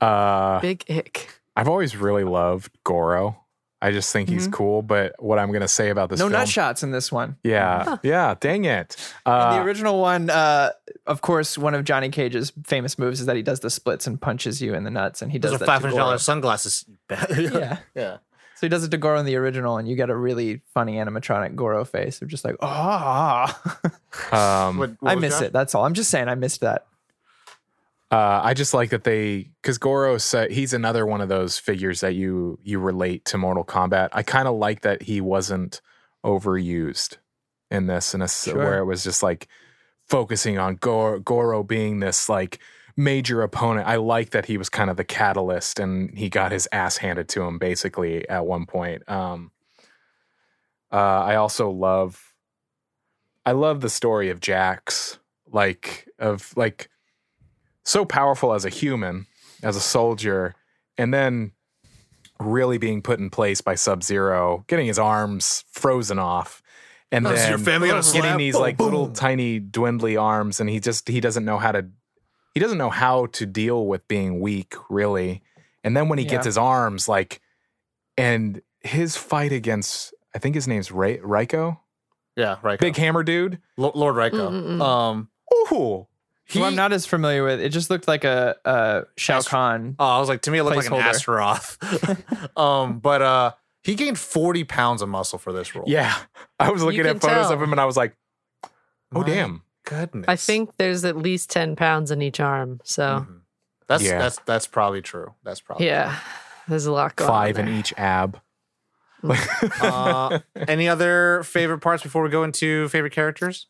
uh, big ick. I've always really loved Goro. I just think he's cool. But what I'm gonna say about this no film, nut shots in this one. Yeah, yeah. Dang it. In Uh, the original one, uh, of course, one of Johnny Cage's famous moves is that he does the splits and punches you in the nuts, and he does Those are that five to hundred Goro. dollars sunglasses. Yeah. yeah. So he does it to Goro in the original, and you get a really funny animatronic Goro face of just like, ah. um, What- what I miss that? it. That's all. I'm just saying, I missed that. Uh, I just like that they because Goro said he's another one of those figures that you you relate to Mortal Kombat. I kind of like that he wasn't overused in this, in a s Sure. where it was just like focusing on Goro, Goro being this like major opponent. I like that he was kind of the catalyst, and he got his ass handed to him basically at one point. Um, uh, I also love, I love the story of Jax, like of like so powerful as a human, as a soldier, and then really being put in place by Sub Zero, getting his arms frozen off, and Oh, so then your family getting slap? these Boom, like little tiny dwindly arms, and he just he doesn't know how to he doesn't know how to deal with being weak, really. And then when he gets his arms, like, and his fight against I think his name's Ray, Reiko, Yeah, right. big hammer dude. Lo- Lord Reiko. Mm-mm-mm. Um, Ooh, he, Who I'm not as familiar with. It just looked like a, a Shao Astro- Kahn. Oh, I was like, to me, it looked like an Placeholder. Astaroth. um, but uh, he gained forty pounds of muscle for this role. yeah. I was looking at photos tell. of him, and I was like, oh My damn. Goodness. I think there's at least ten pounds in each arm. So Mhm. that's Yeah. that's that's probably true. That's probably yeah, there's a lot going Five on. in each ab. Uh, any other favorite parts before we go into favorite characters?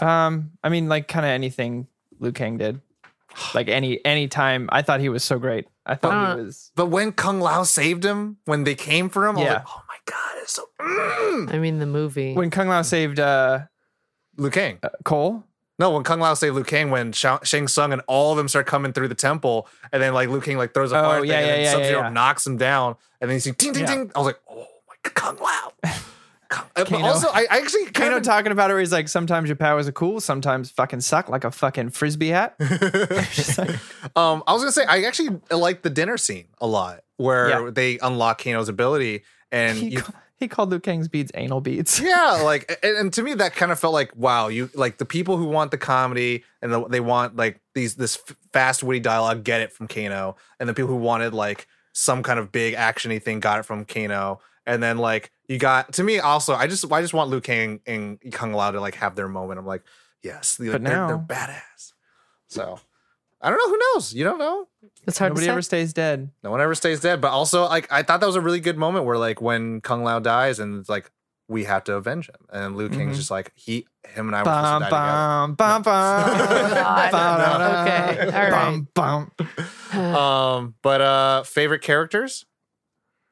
Um, I mean, like kind of anything Liu Kang did. Like any any time, I thought he was so great. I thought Uh, he was. But when Kung Lao saved him, when they came for him, I was Yeah. like, oh my god, it's so mm. I mean, the movie. When Kung Lao saved uh, Liu Kang. uh, Cole. No, when Kung Lao saved Liu Kang, when Shang Tsung and all of them start coming through the temple, and then like Liu Kang like throws a Oh, fire yeah, thing, yeah, and then yeah, Sub Zero yeah, knocks him down, and then you see ting ting ting. I was like, oh my god, Kung Lao. Uh, Kano- also, I, actually kind Kano of talking about it where he's like, sometimes your powers are cool, sometimes fucking suck like a fucking frisbee hat. um, I was gonna say I actually like the dinner scene a lot, where Yeah. they unlock Kano's ability, and you, he called Liu Kang's beads anal beads. yeah, like, and, and to me that kind of felt like wow, you like the people who want the comedy and the, they want like these this fast witty dialogue get it from Kano, and the people who wanted like some kind of big actiony thing got it from Kano, and then like you got to me also I just I just want Liu Kang and Kung Lao to like have their moment. I'm like yes, they're, But they're, they're badass. So I don't know who knows. You don't know. it's hard Nobody to say. ever stays dead. No one ever stays dead. But also, like, I thought that was a really good moment where, like, when Kung Lao dies and it's like, we have to avenge him. And Liu Kang's Mhm. just like, he, him and I were supposed to Bum, die bum, bum, bum. God. Okay, all right. Bum, bum. Um, but uh, favorite characters?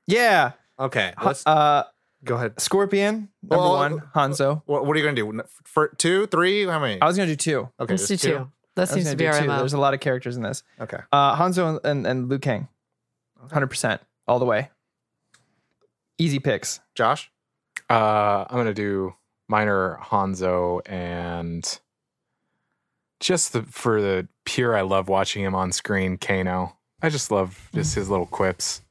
Yeah. Okay, let's Uh, go ahead. Scorpion, number Well, one, Hanzo. What, what are you gonna do? For two, three? How many? I was gonna do two. Okay, Let's do just two. That seems gonna be do our two. MO. There's a lot of characters in this. Okay. Uh, Hanzo and, and, and Liu Kang, hundred percent, all the way. Easy picks. Josh. Uh, I'm gonna do minor Hanzo and just the for the pure. I love watching him on screen. Kano. I just love just his little quips.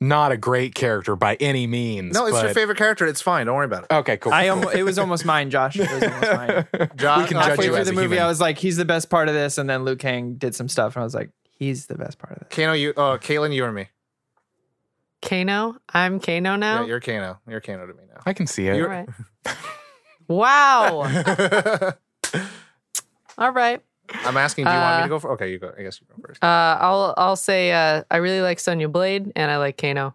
Not a great character by any means. No, it's your favorite character. It's fine. Don't worry about it. Okay, cool. I cool. almo- it was almost mine, Josh. It was almost mine. Josh, we can judge Halfway you through as the movie, human. I was like, he's the best part of this, and then Liu Kang did some stuff, and I was like, he's the best part of this. Kano, you, uh, Kaylin, you or me? Kano. I'm Kano now. Yeah, you're Kano. You're Kano to me now. I can see it. All right. wow. All right. I'm asking, do you want me Uh, to go for? Okay, you go. I guess you go first. Uh, I'll I'll say uh, I really like Sonya Blade and I like Kano.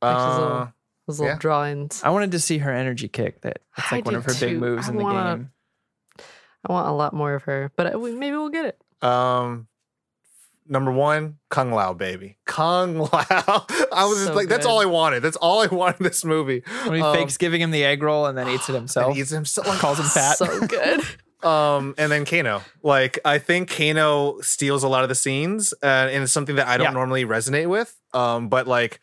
like his little- Uh, Those little Yeah. drawings. I wanted to see her energy kick. That it's I like one do of her too. big moves I in the wanna- game. I want a lot more of her, but I, we- maybe we'll get it. Um, number one, Kung Lao, baby, Kung Lao. I was just So like, that's good. all I wanted. That's all I wanted in this movie. When he Um, fakes giving him the egg roll and then eats it and himself, he eats himself. Like, calls him fat. So good. Um, and then Kano. Like, I think Kano steals a lot of the scenes, uh, and it's something that I don't Yeah. normally resonate with. Um, but like,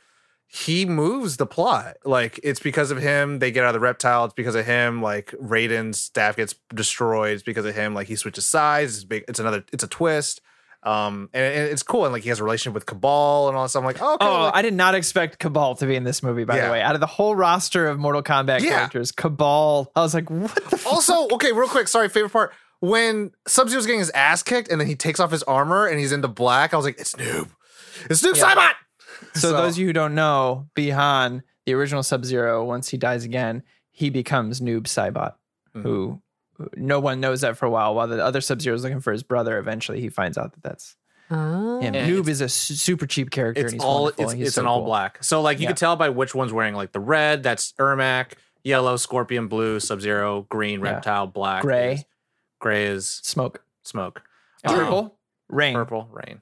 he moves the plot. Like, it's because of him they get out of the reptile. It's because of him. Like, Raiden's staff gets destroyed. It's because of him. Like, he switches sides. It's big. It's another. It's a twist. Um, and, and it's cool. And like, he has a relationship with Kabal and all that stuff. I'm like, oh, okay. Oh, like- I did not expect Kabal to be in this movie, by Yeah. the way. Out of the whole roster of Mortal Kombat Yeah. characters, Kabal, I was like, what the fuck? also, okay, real quick. Sorry, favorite part. When Sub Zero's getting his ass kicked and then he takes off his armor and he's into black, I was like, it's Noob. It's Noob Yeah. Saibot. So, those of you who don't know, Bihan, the original Sub Zero, once he dies again, he becomes Noob Saibot, Mhm. who who- no one knows that for a while. While the other Sub Zero is looking for his brother, eventually he finds out that that's Oh. him. Noob is a super cheap character. it's and he's all wonderful, it's, he's it's so an all cool. black. So like you Yeah. could tell by which one's wearing like the red, that's Ermac, yellow, Scorpion, blue, Sub Zero, green, Yeah. Reptile, black, Gray. is- gray is Smoke. smoke, And purple, rain. purple, rain.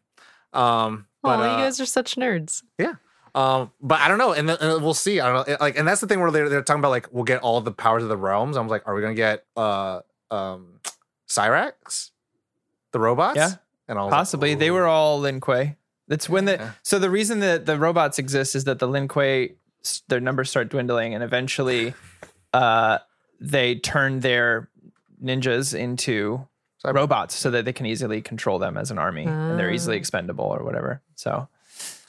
Um, Oh, you uh, guys are such nerds. Yeah. Um, but I don't know, and then and we'll see. I don't know, like, and that's the thing where they're, they're talking about like we'll get all the powers of the realms. I was like, are we gonna get uh um Cyrax, the robots? Yeah. and I was like, Possibly. they were all Lin Kuei. That's when the Yeah. so the reason that the robots exist is that the Lin Kuei their numbers start dwindling and eventually uh they turn their ninjas into Cyber- robots so that they can easily control them as an army and they're easily Ah. expendable or whatever. So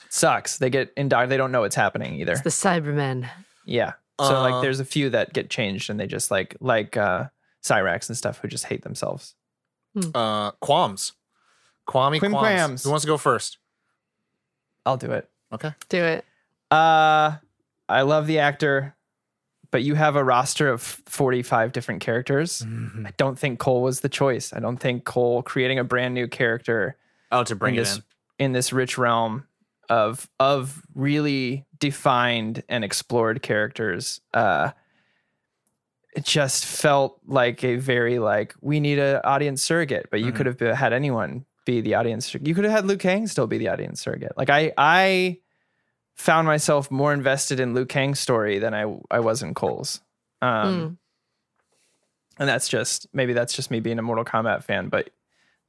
sucks. They get indoctrinated. They don't know what's happening either. It's the Cybermen. Yeah. So Uh, like there's a few that get changed and they just like like uh Cyrax and stuff who just hate themselves. uh qualms, Kwame Quim qualms. quams. Who wants to go first? I'll do it. Okay, Do it. Uh I love the actor, but you have a roster of 45 different characters. Mm-hmm. I don't think Cole was the choice. I don't think Cole creating a brand new character oh to bring in it this in. in this rich realm of of really defined and explored characters. Uh it just felt like a very like we need an audience surrogate, but you Mhm. could have be- had anyone be the audience. sur- You could have had Liu Kang still be the audience surrogate. Like I I found myself more invested in Liu Kang's story than I I was in Cole's. Um Mm. and that's just maybe that's just me being a Mortal Kombat fan, but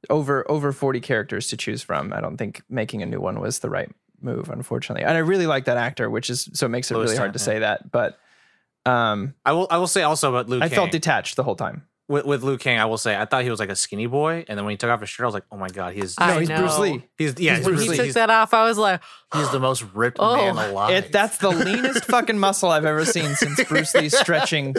over over 40 characters to choose from, I don't think making a new one was the right move, unfortunately. And I really like that actor, which is so it makes it Louis really hard to Tan, say that. But um I will I will say also about Liu I Kang. felt detached the whole time. with, with Liu Kang, I will say I thought he was like a skinny boy, and then when he took off his shirt, I was like, oh my god, he's I no, he's Bruce. Lee. he's yeah, he's Bruce Bruce He Lee. took He's, that off. I was like, he's the most ripped Oh. man alive. It that's the leanest fucking muscle I've ever seen since Bruce Lee stretching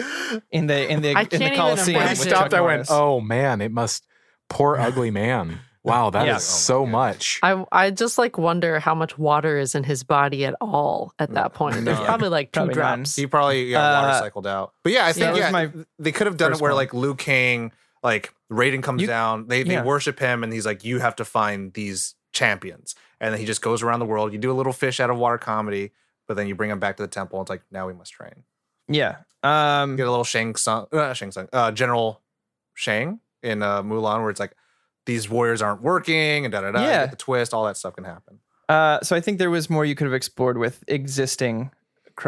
in the in the I in the Coliseum. When I stopped, I went, "Oh man, it must poor ugly man." Wow, that is Yeah. so much. I I just like wonder how much water is in his body at all at that point. There's probably like two Probably none. drops. he probably got Uh, water cycled out. But yeah, I think that was yeah, my they could have done it first where one. like Liu Kang, like Raiden comes You- down, they they yeah. worship him, and he's like, you have to find these champions, and then he just goes around the world. You do a little fish out of water comedy, but then you bring him back to the temple. And it's like now we must train. Yeah. Um Get a little Shang Tsung, uh, Shang Tsung, uh, General Shang in uh, Mulan, where it's like these warriors aren't working, and da da da. Yeah. The twist, all that stuff can happen. Uh, so I think there was more you could have explored with existing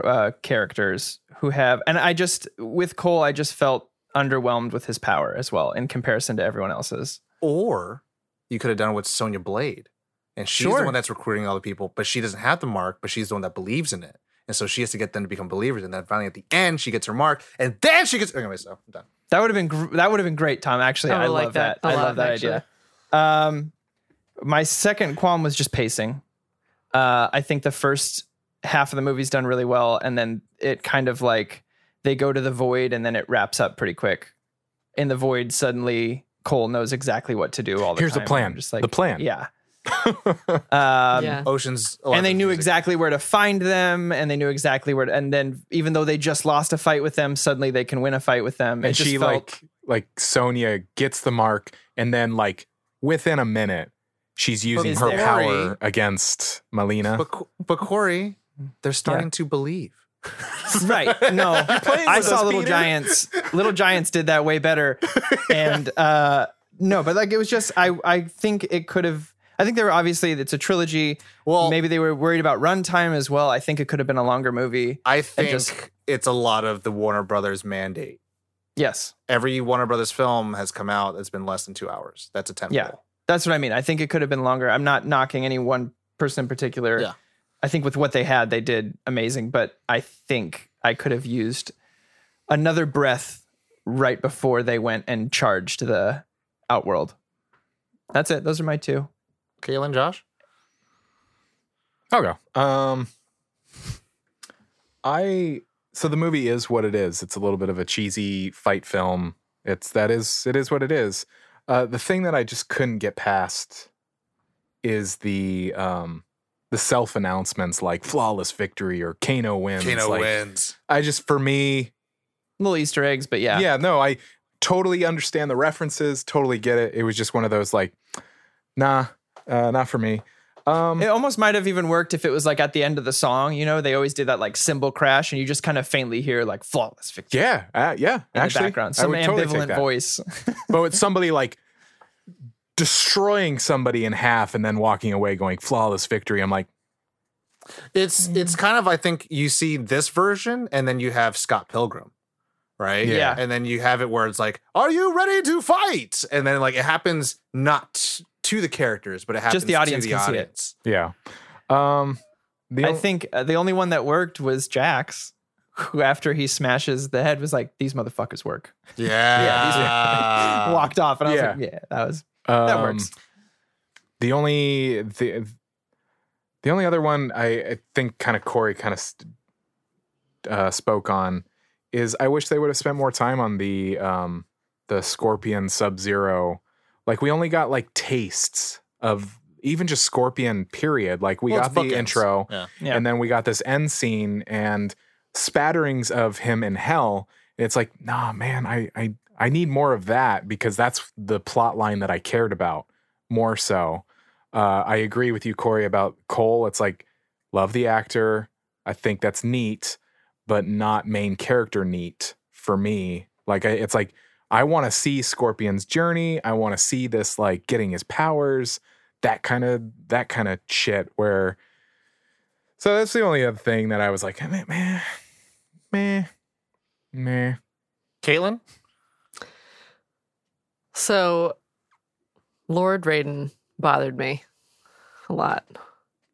uh, characters who have, and I just with Cole, I just felt underwhelmed with his power as well in comparison to everyone else's. Or you could have done it with Sonya Blade. And she's Sure. the one that's recruiting all the people, but she doesn't have the mark, but she's the one that believes in it. And so she has to get them to become believers. And then finally at the end, she gets her mark. And then she gets anyway, so I'm done. That would have been gr- that would have been great, Tom. Actually, I I, like love that that. a I lot, love that actually. idea. Um, my second qualm was just pacing. Uh, I think the first half of the movie's done really well, and then it kind of like they go to the void, and then it wraps up pretty quick. In the void, suddenly Cole knows exactly what to do all the time. Here's the plan. I'm Just like The plan. yeah. Um, yeah. Ocean's and they knew music. exactly where to find them, and they knew exactly where. To, and then, even though they just lost a fight with them, suddenly they can win a fight with them. It and just she felt, like like Sonya gets the mark, and then like within a minute, she's using her there- power against Mileena. But, but Corey, they're starting to believe. right. No, I saw Little Peter. Giants. Little Giants did that way better. And uh no, but like it was just I I think it could have I think they were obviously it's a trilogy. Well- maybe they were worried about runtime as well. I think it could have been a longer movie. I think just- it's a lot of the Warner Brothers mandate. Yes. Every Warner Brothers film has come out that's been less than two hours. That's a temple. Yeah. That's what I mean. I think it could have been longer. I'm not knocking any one person in particular. Yeah. I think with what they had, they did amazing, but I think I could have used another breath right before they went and charged the Outworld. That's it. Those are my two. Kaylin, Josh? I'll go. Um, I so the movie is what it is. It's a little bit of a cheesy fight film. It's that is it is what it is. Uh, the thing that I just couldn't get past is the um the self announcements like flawless victory or Kano wins. Kano like, wins. I just for me, Little Easter eggs, but yeah. yeah, no, I totally understand the references, totally get it. It was just one of those like, nah, uh, not for me. Um, It almost might have even worked if it was like at the end of the song. You know, they always did that like cymbal crash, and you just kind of faintly hear like flawless victory yeah, uh, yeah. in actually, the background. Some would totally ambivalent that. voice. but with somebody like destroying somebody in half and then walking away going flawless victory, I'm like, It's it's kind of I think you see this version and then you have Scott Pilgrim, right? Yeah. And then you have it where it's like, "Are you ready to fight?" And then like it happens not to the characters, but it happens the audience to the can see it. audience. yeah. Um, the I on- think uh, the only one that worked was Jax, who after he smashes the head was like, "These motherfuckers work." Yeah. Walked off, and I was yeah. like, "Yeah, that was that um, works." The only the the only other one I, I think kind of Corey kind of st- uh, spoke on is I wish they would have spent more time on the um the Scorpion Sub Zero. Like we only got like tastes of even just Scorpion. Period. Like we Well, got the bookends. intro, Yeah. Yeah. and then we got this end scene and spatterings of him in hell. It's like, nah, man, I I I need more of that because that's the plot line that I cared about more so. Uh, I agree with you, Corey, about Cole. It's like, love the actor. I think that's neat, but not main character neat for me. Like, I, it's like, I want to see Scorpion's journey. I want to see this, like, getting his powers, that kind of, that kind of shit where, so that's the only other thing that I was like, eh, meh, meh, meh, meh. Caitlin? So, Lord Raiden bothered me a lot.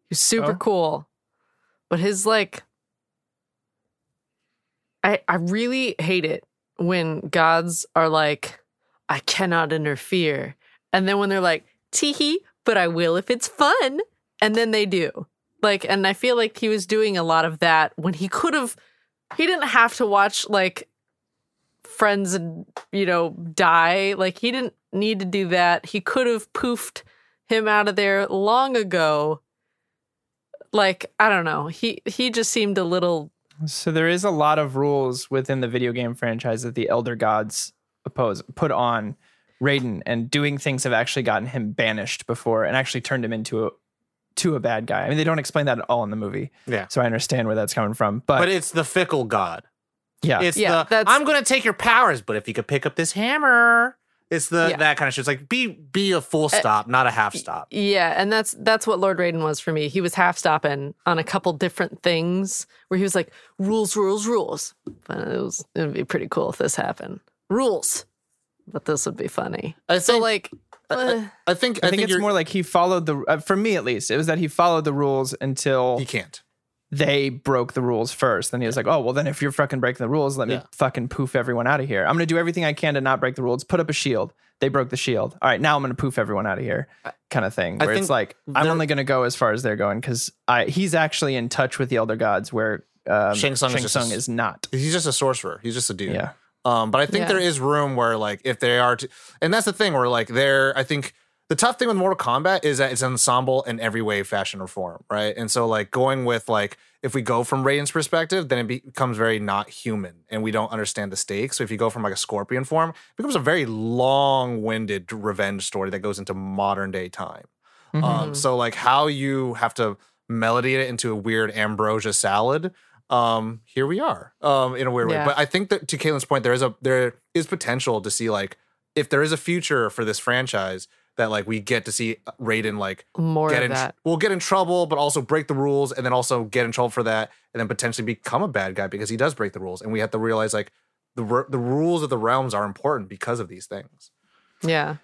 He's super Oh. cool, but his like, I I really hate it when gods are like, I cannot interfere, and then when they're like, teehee, but I will if it's fun, and then they do. Like, and I feel like he was doing a lot of that when he could have. He didn't have to watch like friends and you know die. Like he didn't need to do that. He could have poofed him out of there long ago. Like i don't know. He he just seemed a little So there is a lot of rules within the video game franchise that the Elder Gods oppose put on Raiden, and doing things have actually gotten him banished before, and actually turned him into a to a bad guy. I mean, they don't explain that at all in the movie, Yeah. so I understand where that's coming from. But, But it's the fickle god. yeah, It's Yeah, the that's- I'm gonna take your powers, but if you could pick up this hammer, it's the Yeah. that kind of shit. It's like be be a full stop, not a half stop. yeah and that's that's what lord raiden was for me he was half stopping on a couple different things where he was like rules rules rules but it was it would be pretty cool if this happened rules but this would be funny I so think, like uh, I think I think, it's you're, more like he followed the. Uh, for me, at least, it was that he followed the rules until he can't. They broke the rules first. Then he was like, "Oh, well, then if you're fucking breaking the rules, let me fucking poof everyone out of here. I'm gonna do everything I can to not break the rules. Put up a shield. They broke the shield. All right, now I'm gonna poof everyone out of here." Kind of thing. Where it's like, I'm only gonna go as far as they're going because I he's actually in touch with the elder gods where um, Shang Tsung is Shang just a Tsung s- is not. He's just a sorcerer. He's just a dude. Yeah. Um, but I think Yeah. there is room where like if they are to, and that's the thing where like they're I think the tough thing with Mortal Kombat is that it's an ensemble in every way, fashion, or form, right? And so like going with like if we go from Raiden's perspective, then it becomes very not human and we don't understand the stakes. So if you go from like a scorpion form, it becomes a very long-winded revenge story that goes into modern day time. Mhm. Um, so like how you have to melody it into a weird ambrosia salad. Um, here we are. Um, in a weird Yeah. way. But I think that to Caitlin's point, there is a there is potential to see like if there is a future for this franchise that like we get to see Raiden like More get of in that. we'll get in trouble, but also break the rules, and then also get in trouble for that, and then potentially become a bad guy because he does break the rules, and we have to realize like the the rules of the realms are important because of these things. Yeah.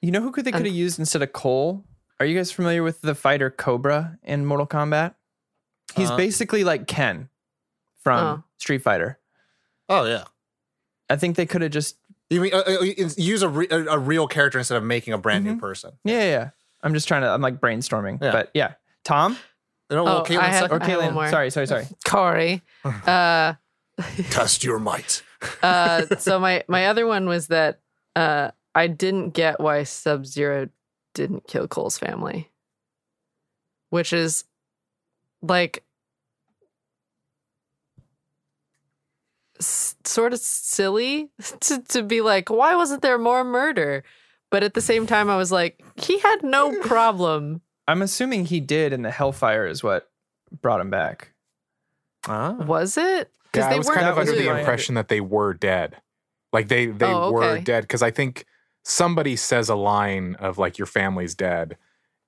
You know who could they could have used instead of Cole? Are you guys familiar with the fighter Kobra in Mortal Kombat? He's Uh, basically like Ken from Oh. Street Fighter. Oh yeah. I think they could have just You mean uh, uh, use a, re- a a real character instead of making a brand new Mhm. person? yeah, yeah, yeah. I'm just trying to. I'm like brainstorming, Yeah. but yeah. Tom You know, well, Oh, Caitlin I had- or second. I have one Caitlin? more. Sorry, sorry, sorry. Corey. Uh, Test your might. uh, so my my other one was that uh, I didn't get why Sub Zero didn't kill Cole's family, which is like s- sort of silly to to be like, why wasn't there more murder? But at the same time, I was like, he had no problem. I'm assuming he did, and the Hellfire is what brought him back. Ah. Was it? Yeah, I was kind of That was under the impression that they were dead. Like they they Oh, were dead because I think somebody says a line of like your family's dead,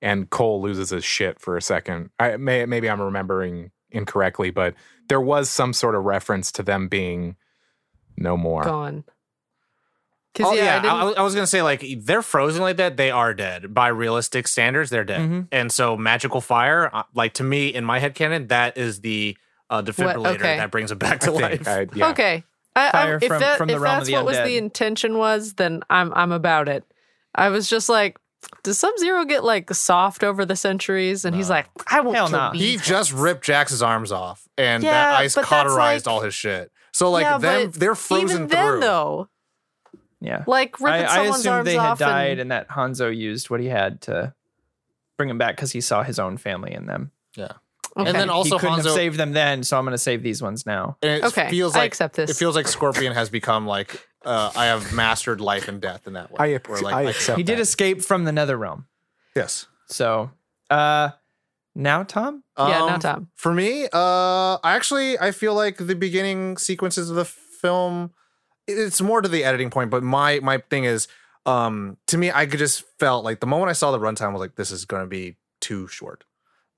and Cole loses his shit for a second. I may maybe I'm remembering incorrectly, but there was some sort of reference to them being no more. Gone. Because Oh yeah, yeah, I didn't. I, I was gonna say like they're frozen like that. They are dead by realistic standards. They're dead, Mhm. and so magical fire, uh, like to me in my head canon, that is the uh, defibrillator okay. that brings it back to think, life. I- yeah. Okay. I, I, Fire if from- that, from the if realm of that's the what was the intention was, then I'm I'm about it. I was just like, does Sub Zero get like soft over the centuries? And he's like, I won't Hell kill nah. these He just ripped Jax's arms off, and Yeah, that ice but that's cauterized like- all his shit. So like Yeah, them, but they're frozen Even then, through. though, Yeah. like I, ripping I someone's assumed arms they had off died and, and that Hanzo used what he had to bring him back because he saw his own family in them. yeah, okay. and then also he couldn't Hanzo. have saved them then, so I'm going to save these ones now. and it Okay, feels I like accept this. It feels like Scorpion has become like uh, I have mastered life and death in that way. I, Where, ac- like, I can- accept. He did that. escape from the Nether Realm. yes. So, uh, now Tom, yeah, Um, no Tom. For me, uh, I actually I feel like the beginning sequences of the film, it's more to the editing point. But my my thing is, um, to me, I could just felt like the moment I saw the runtime I was like, this is going to be too short.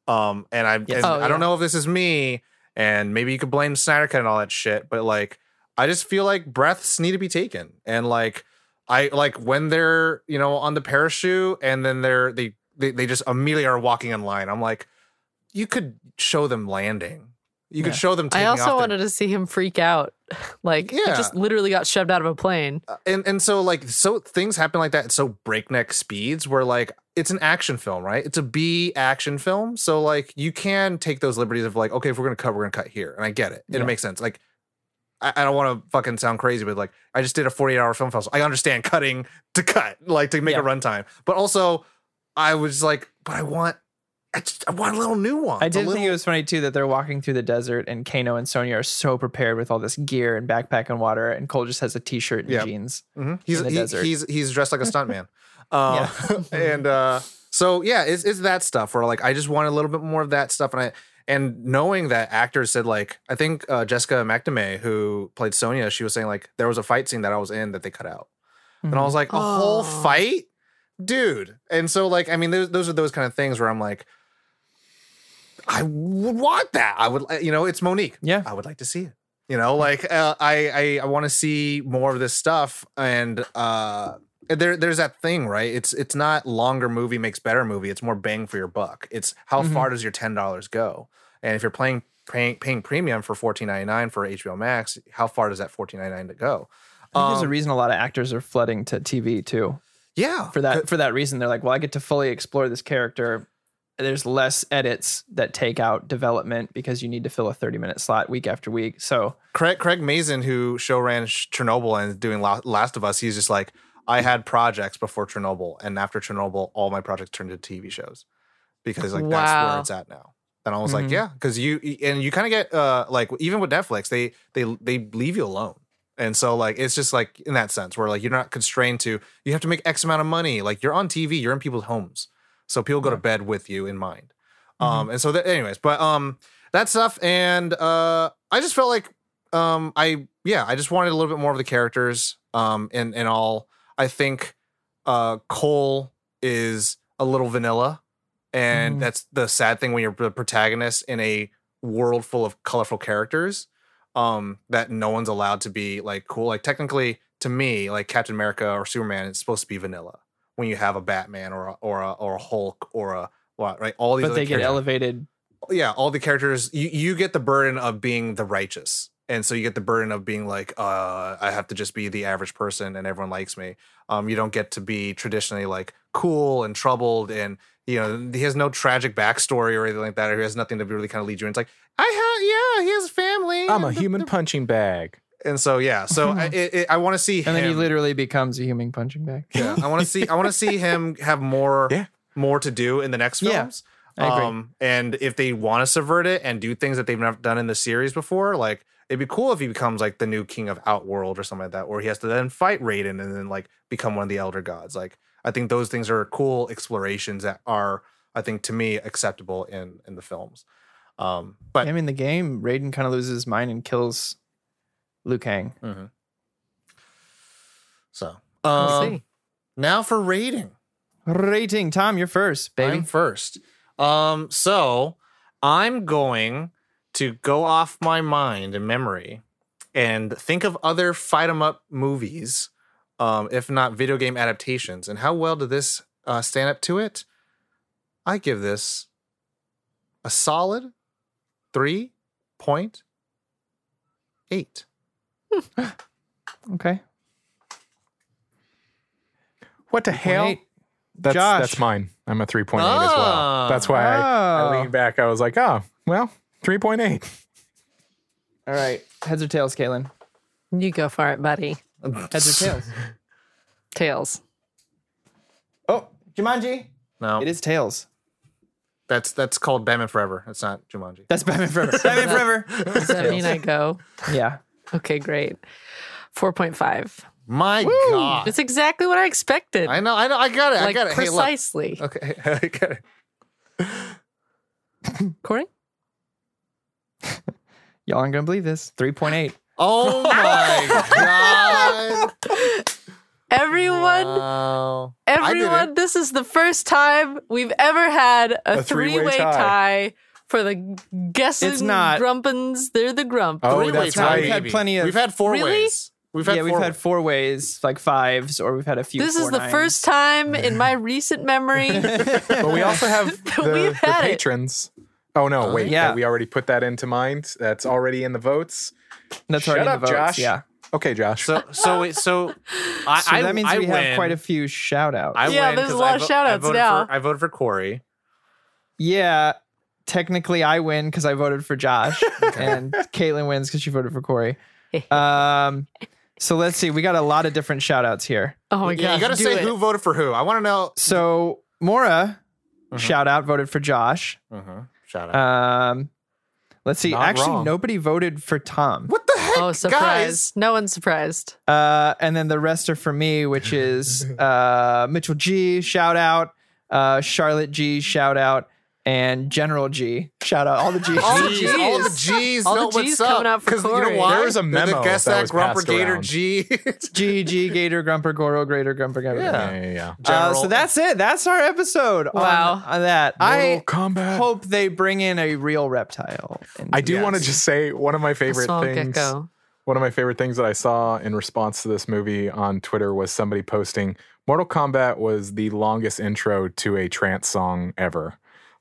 Um, and I Yes. and Oh, I yeah. don't know if this is me, and maybe you could blame Snyder Cut and all that shit, but like I just feel like breaths need to be taken, and like I like when they're you know on the parachute, and then they're they they, they just immediately are walking in line. I'm like, you could show them landing. You could show them. I also off their- wanted to see him freak out. like he Yeah. just literally got shoved out of a plane. Uh, and and so like so things happen like that at so breakneck speeds where like it's an action film right it's a b action film so like you can take those liberties of like okay if we're gonna cut we're gonna cut here and i get it and Yeah. it makes sense like I, I don't want to fucking sound crazy, but like I just did a 48 hour film festival. I understand cutting to cut, like to make Yeah. a runtime. But also, I was like, but I want, I just, I want a little new one. I did think it was funny too that they're walking through the desert and Kano and Sonya are so prepared with all this gear and backpack and water, and Cole just has a t-shirt and Yeah. jeans. Mhm. He's in the he- desert. he's he's dressed like a stuntman. uh, and uh, so yeah, it's it's that stuff where like I just want a little bit more of that stuff, and I and knowing that actors said like I think uh, Jessica McNamee who played Sonya, she was saying like there was a fight scene that I was in that they cut out, and I was like a whole fight, dude. And so like I mean those those are those kind of things where I'm like. I would want that. I would, you know, it's Monique. Yeah. I would like to see it. You know, like uh, I I, I want to see more of this stuff, and uh, there there's that thing, right? It's it's not longer movie makes better movie. It's more bang for your buck. It's how Mhm. far does your ten dollars go? And if you're playing paying, paying premium for fourteen ninety nine for HBO Max, how far does that fourteen ninety nine to go? Think there's a Um, reason a lot of actors are flooding to TV too. yeah, For that for that reason, they're like, well, I get to fully explore this character. There's less edits that take out development because you need to fill a 30 minute slot week after week. So Craig, Craig Mazin, who show ran Chernobyl and doing Last of Us, he's just like, I had projects before Chernobyl, and after Chernobyl, all my projects turned into TV shows because like that's where it's at now. And I was like, Mhm. yeah, because you and you kind of get uh like even with Netflix, they they they leave you alone. And so like it's just like in that sense where like you're not constrained to you have to make X amount of money. Like you're on TV, you're in people's homes. So people go to bed with you in mind. Um and so that anyways, but um that stuff and uh I just felt like um I yeah, I just wanted a little bit more of the characters um and and all. I think uh Cole is a little vanilla and Mhm. that's the sad thing when you're the protagonist in a world full of colorful characters um that no one's allowed to be like cool like technically to me like captain america or superman it's supposed to be vanilla when you have a batman or a, or a, or a hulk or a what right all these but they get characters- elevated. yeah, all the characters you you get the burden of being the righteous. And so you get the burden of being like, uh, I have to just be the average person and everyone likes me. Um, you don't get to be traditionally like cool and troubled and you know, he has no tragic backstory or anything like that, or he has nothing to really kind of lead you in. It's like, I have yeah, he has family. I'm a human punching bag. And so yeah, so I, it, it, I want to see him. And then he literally becomes a human punching bag. yeah, I want to see I want to see him have more Yeah. more to do in the next Yeah, films. I agree. Um, and if they want to subvert it and do things that they've never done in the series before, like it'd be cool if he becomes like the new king of Outworld or something like that, or he has to then fight Raiden and then like become one of the elder gods. Like I think those things are cool explorations that are, I think, to me, acceptable in in the films. Um, but I mean, the game, Raiden kind of loses his mind and kills Liu Kang. Mhm. so um, now for rating. Rating, Tom, you're first, baby. I'm first. Um, so I'm going to go off my mind and memory and think of other fight 'em up movies, um, if not video game adaptations, and how well did this uh, stand up to it? I give this a solid three point eight. okay. What the hell? Wait. That's Josh. that's mine. I'm a 3.8 as Ah. well. That's why I, I Oh. leaned back. I was like, oh, well, 3.8. All right. Heads or tails, Caitlin? You go for it, buddy. Heads or tails? Tails. oh, Jumanji. No, It is tails. that's that's called Batman Forever. It's not Jumanji. That's Batman Forever. Batman Forever. Does that mean I go? Yeah. Okay, great. 4.5. My God, It's exactly what I expected. I know, I know, I got it, I like got it. Hey, look. precisely. Okay, I got it. Corey? Y'all aren't gonna believe this. Three point eight. Oh my god! Everyone, Wow. Everyone, this is the first time we've ever had a, A three-way three-way tie. tie. for the guessing It's not. grumpins. They're the grump. Oh, Three-way that's tie, right. We've had plenty of- We've had four Really? ways. We've had yeah, we've four had four ways, like fives, or we've had a few. This is the nines. first time in my recent memory. But we also have the, We've the had it. Patrons. Oh no, wait. Yeah. Yeah. We already put that into mind. That's already in the votes. That's Shut already in the votes. Josh. Yeah. Okay, Josh. So so wait, so I So I, that means I we have win. quite a few shout outs. I Yeah, win there's a lot I of vo- shout-outs I now. For, I voted for Corey. Yeah, technically I win because I voted for Josh, and Caitlin wins because she voted for Corey. Um, so let's see. We got a lot of different shout outs here. oh my Yeah, god! you got to say who voted for who. I want to know. So Mora, Mhm. shout out, voted for Josh. Uh-huh. Shout out. Um, let's see. Not Actually, wrong. nobody voted for Tom. what the heck, Oh, surprise! guys? No one's surprised. Uh, and then the rest are for me, which is uh, Mitchell G, shout out, uh, Charlotte G, shout out, and General G, shout out. All the G's. All the G's. all the G's All the know what's G's up. coming out for 'Cause you know why? There was a memo The guess that that was Grumper passed Gator around. G. G, G, Gator, Grumper, Goro, Greater, Grumper, Gator. Yeah. yeah, yeah, yeah. Uh, so that's it. That's our episode. Wow. On, that. Mortal I Kombat. hope they bring in a real reptile. I do Yes. want to just say one of my A favorite small things. gecko. One of my favorite things that I saw in response to this movie on Twitter was somebody posting Mortal Kombat was the longest intro to a trance song ever.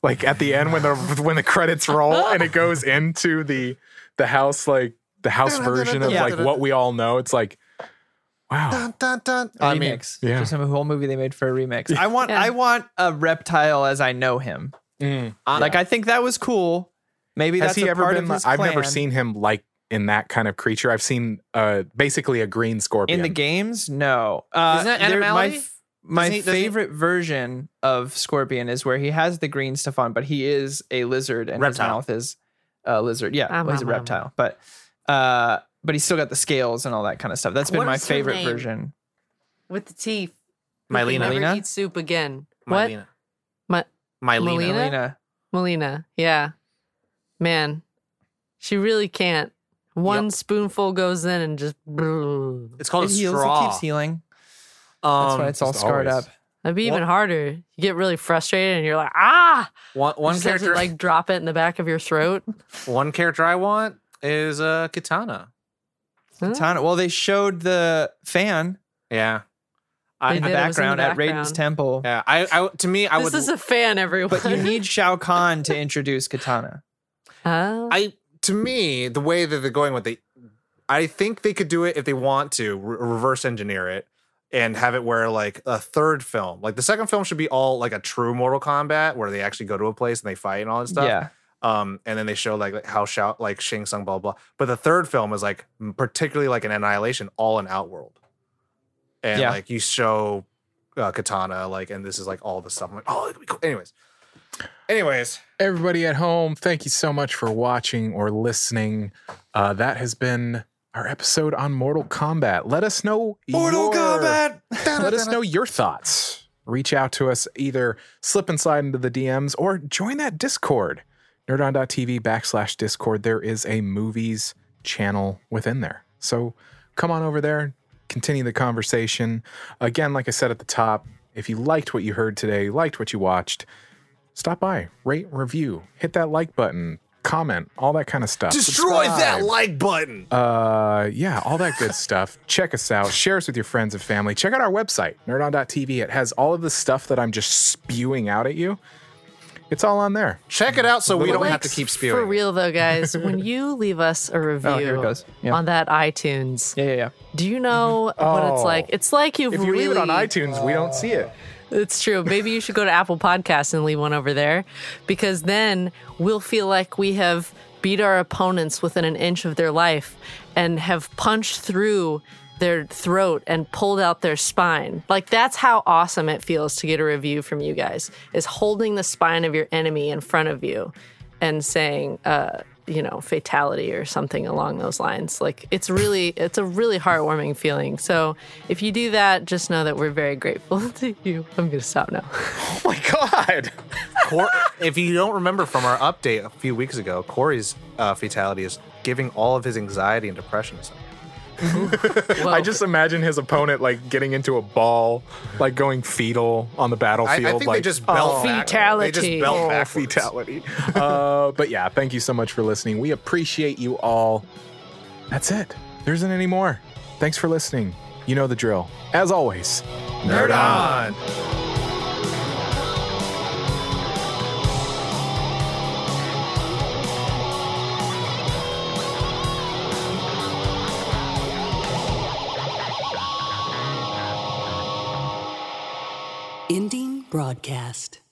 Like at the end when the when the credits roll and it goes into the the house like the house version of Yeah. like what we all know. It's like wow. Dun, dun, dun. a I mean, remix. yeah. Just a whole movie they made for a remix. I want. Yeah. I want a reptile as I know him. Mm. Like I think that was cool. Maybe Has that's he a ever part been of his I've never plan. seen him like in that kind of creature. I've seen uh basically a green scorpion. in the games. No, uh, Isn't that there- my Animality? F- my he- doesn't he- favorite version of Scorpion is where he has the green stuff on, but he is a lizard and his mouth is a lizard. Yeah, Ah, well, he's a ma, ma, ma. reptile, but uh, but he's still got the scales and all that kind of stuff. That's been What my favorite version. With the teeth. Who can Mylena. Never Mylena? eat soup again. What? Mylena. My, Mylena. Mileena? Mileena. Mileena. Yeah. Man, she really can't. One Yep. spoonful goes in and just. It's called It a heals. straw. It keeps healing. Um, That's why it's all scarred always. up. That'd be even What- harder. You get really frustrated and you're like, ah! one one just have to, character like drop it in the back of your throat. one character I want is uh Katana. Katana. Well, they showed the fan Yeah. I, in the did, it was in the background at Raiden's background. temple. yeah, I, I to me I would this would is a fan, everyone. But you need Shao Kahn to introduce Katana. Oh. I to me the way that they're going with it, I think they could do it if they want to re- reverse engineer it and have it where like a third film, like the second film should be all like a true Mortal Kombat where they actually go to a place and they fight and all that stuff. Yeah. Um, and then they show like, like how Shao like Shang Tsung blah blah. But the third film is like particularly like an Annihilation, all in Outworld, and Yeah. like you show uh, Katana like, and this is like all the stuff. I'm like, oh, it'd be cool. Anyways, anyways, Everybody at home, thank you so much for watching or listening. Uh, that has been our episode on Mortal Kombat. Let us know Mortal your, Let us know your thoughts. Reach out to us, either slip and slide into the DMs or join that Discord. Nerdon.tv backslash Discord. There is a movies channel within there. So come on over there, continue the conversation. Again, like I said at the top, if you liked what you heard today, liked what you watched, stop by, rate, review, hit that like button, comment, all that kind of stuff. Destroy that like button. Uh, yeah, all that good stuff. Check us out. Share us with your friends and family. Check out our website, nerdon.tv. It has all of the stuff that I'm just spewing out at you. It's all on there. check it out so we don't have to keep spewing. For real though, guys, when you leave us a review Oh, here it goes. Yeah. on that iTunes, Yeah, yeah, yeah. do you know what it's Oh. like? It's like you've If you really leave it on iTunes, we don't see it. It's true. Maybe you should go to Apple Podcasts and leave one over there because then we'll feel like we have beat our opponents within an inch of their life and have punched through their throat and pulled out their spine. Like that's how awesome it feels to get a review from you guys is holding the spine of your enemy in front of you and saying uh you know fatality or something along those lines like it's really it's a really heartwarming feeling so if you do that just know that we're very grateful to you i'm gonna stop now Oh my God. Cor- if you don't remember from our update a few weeks ago, Corey's uh, fatality is giving all of his anxiety and depression. to someone. Well, I just imagine his opponent like getting into a ball, like going fetal on the battlefield. I think like, they just belt Oh, back- They fatality. just belt Oh, backwards. fatality. uh, but yeah, thank you so much for listening. We appreciate you all. That's it. There isn't any more. Thanks for listening. You know the drill. As always, Nerd on. Broadcast.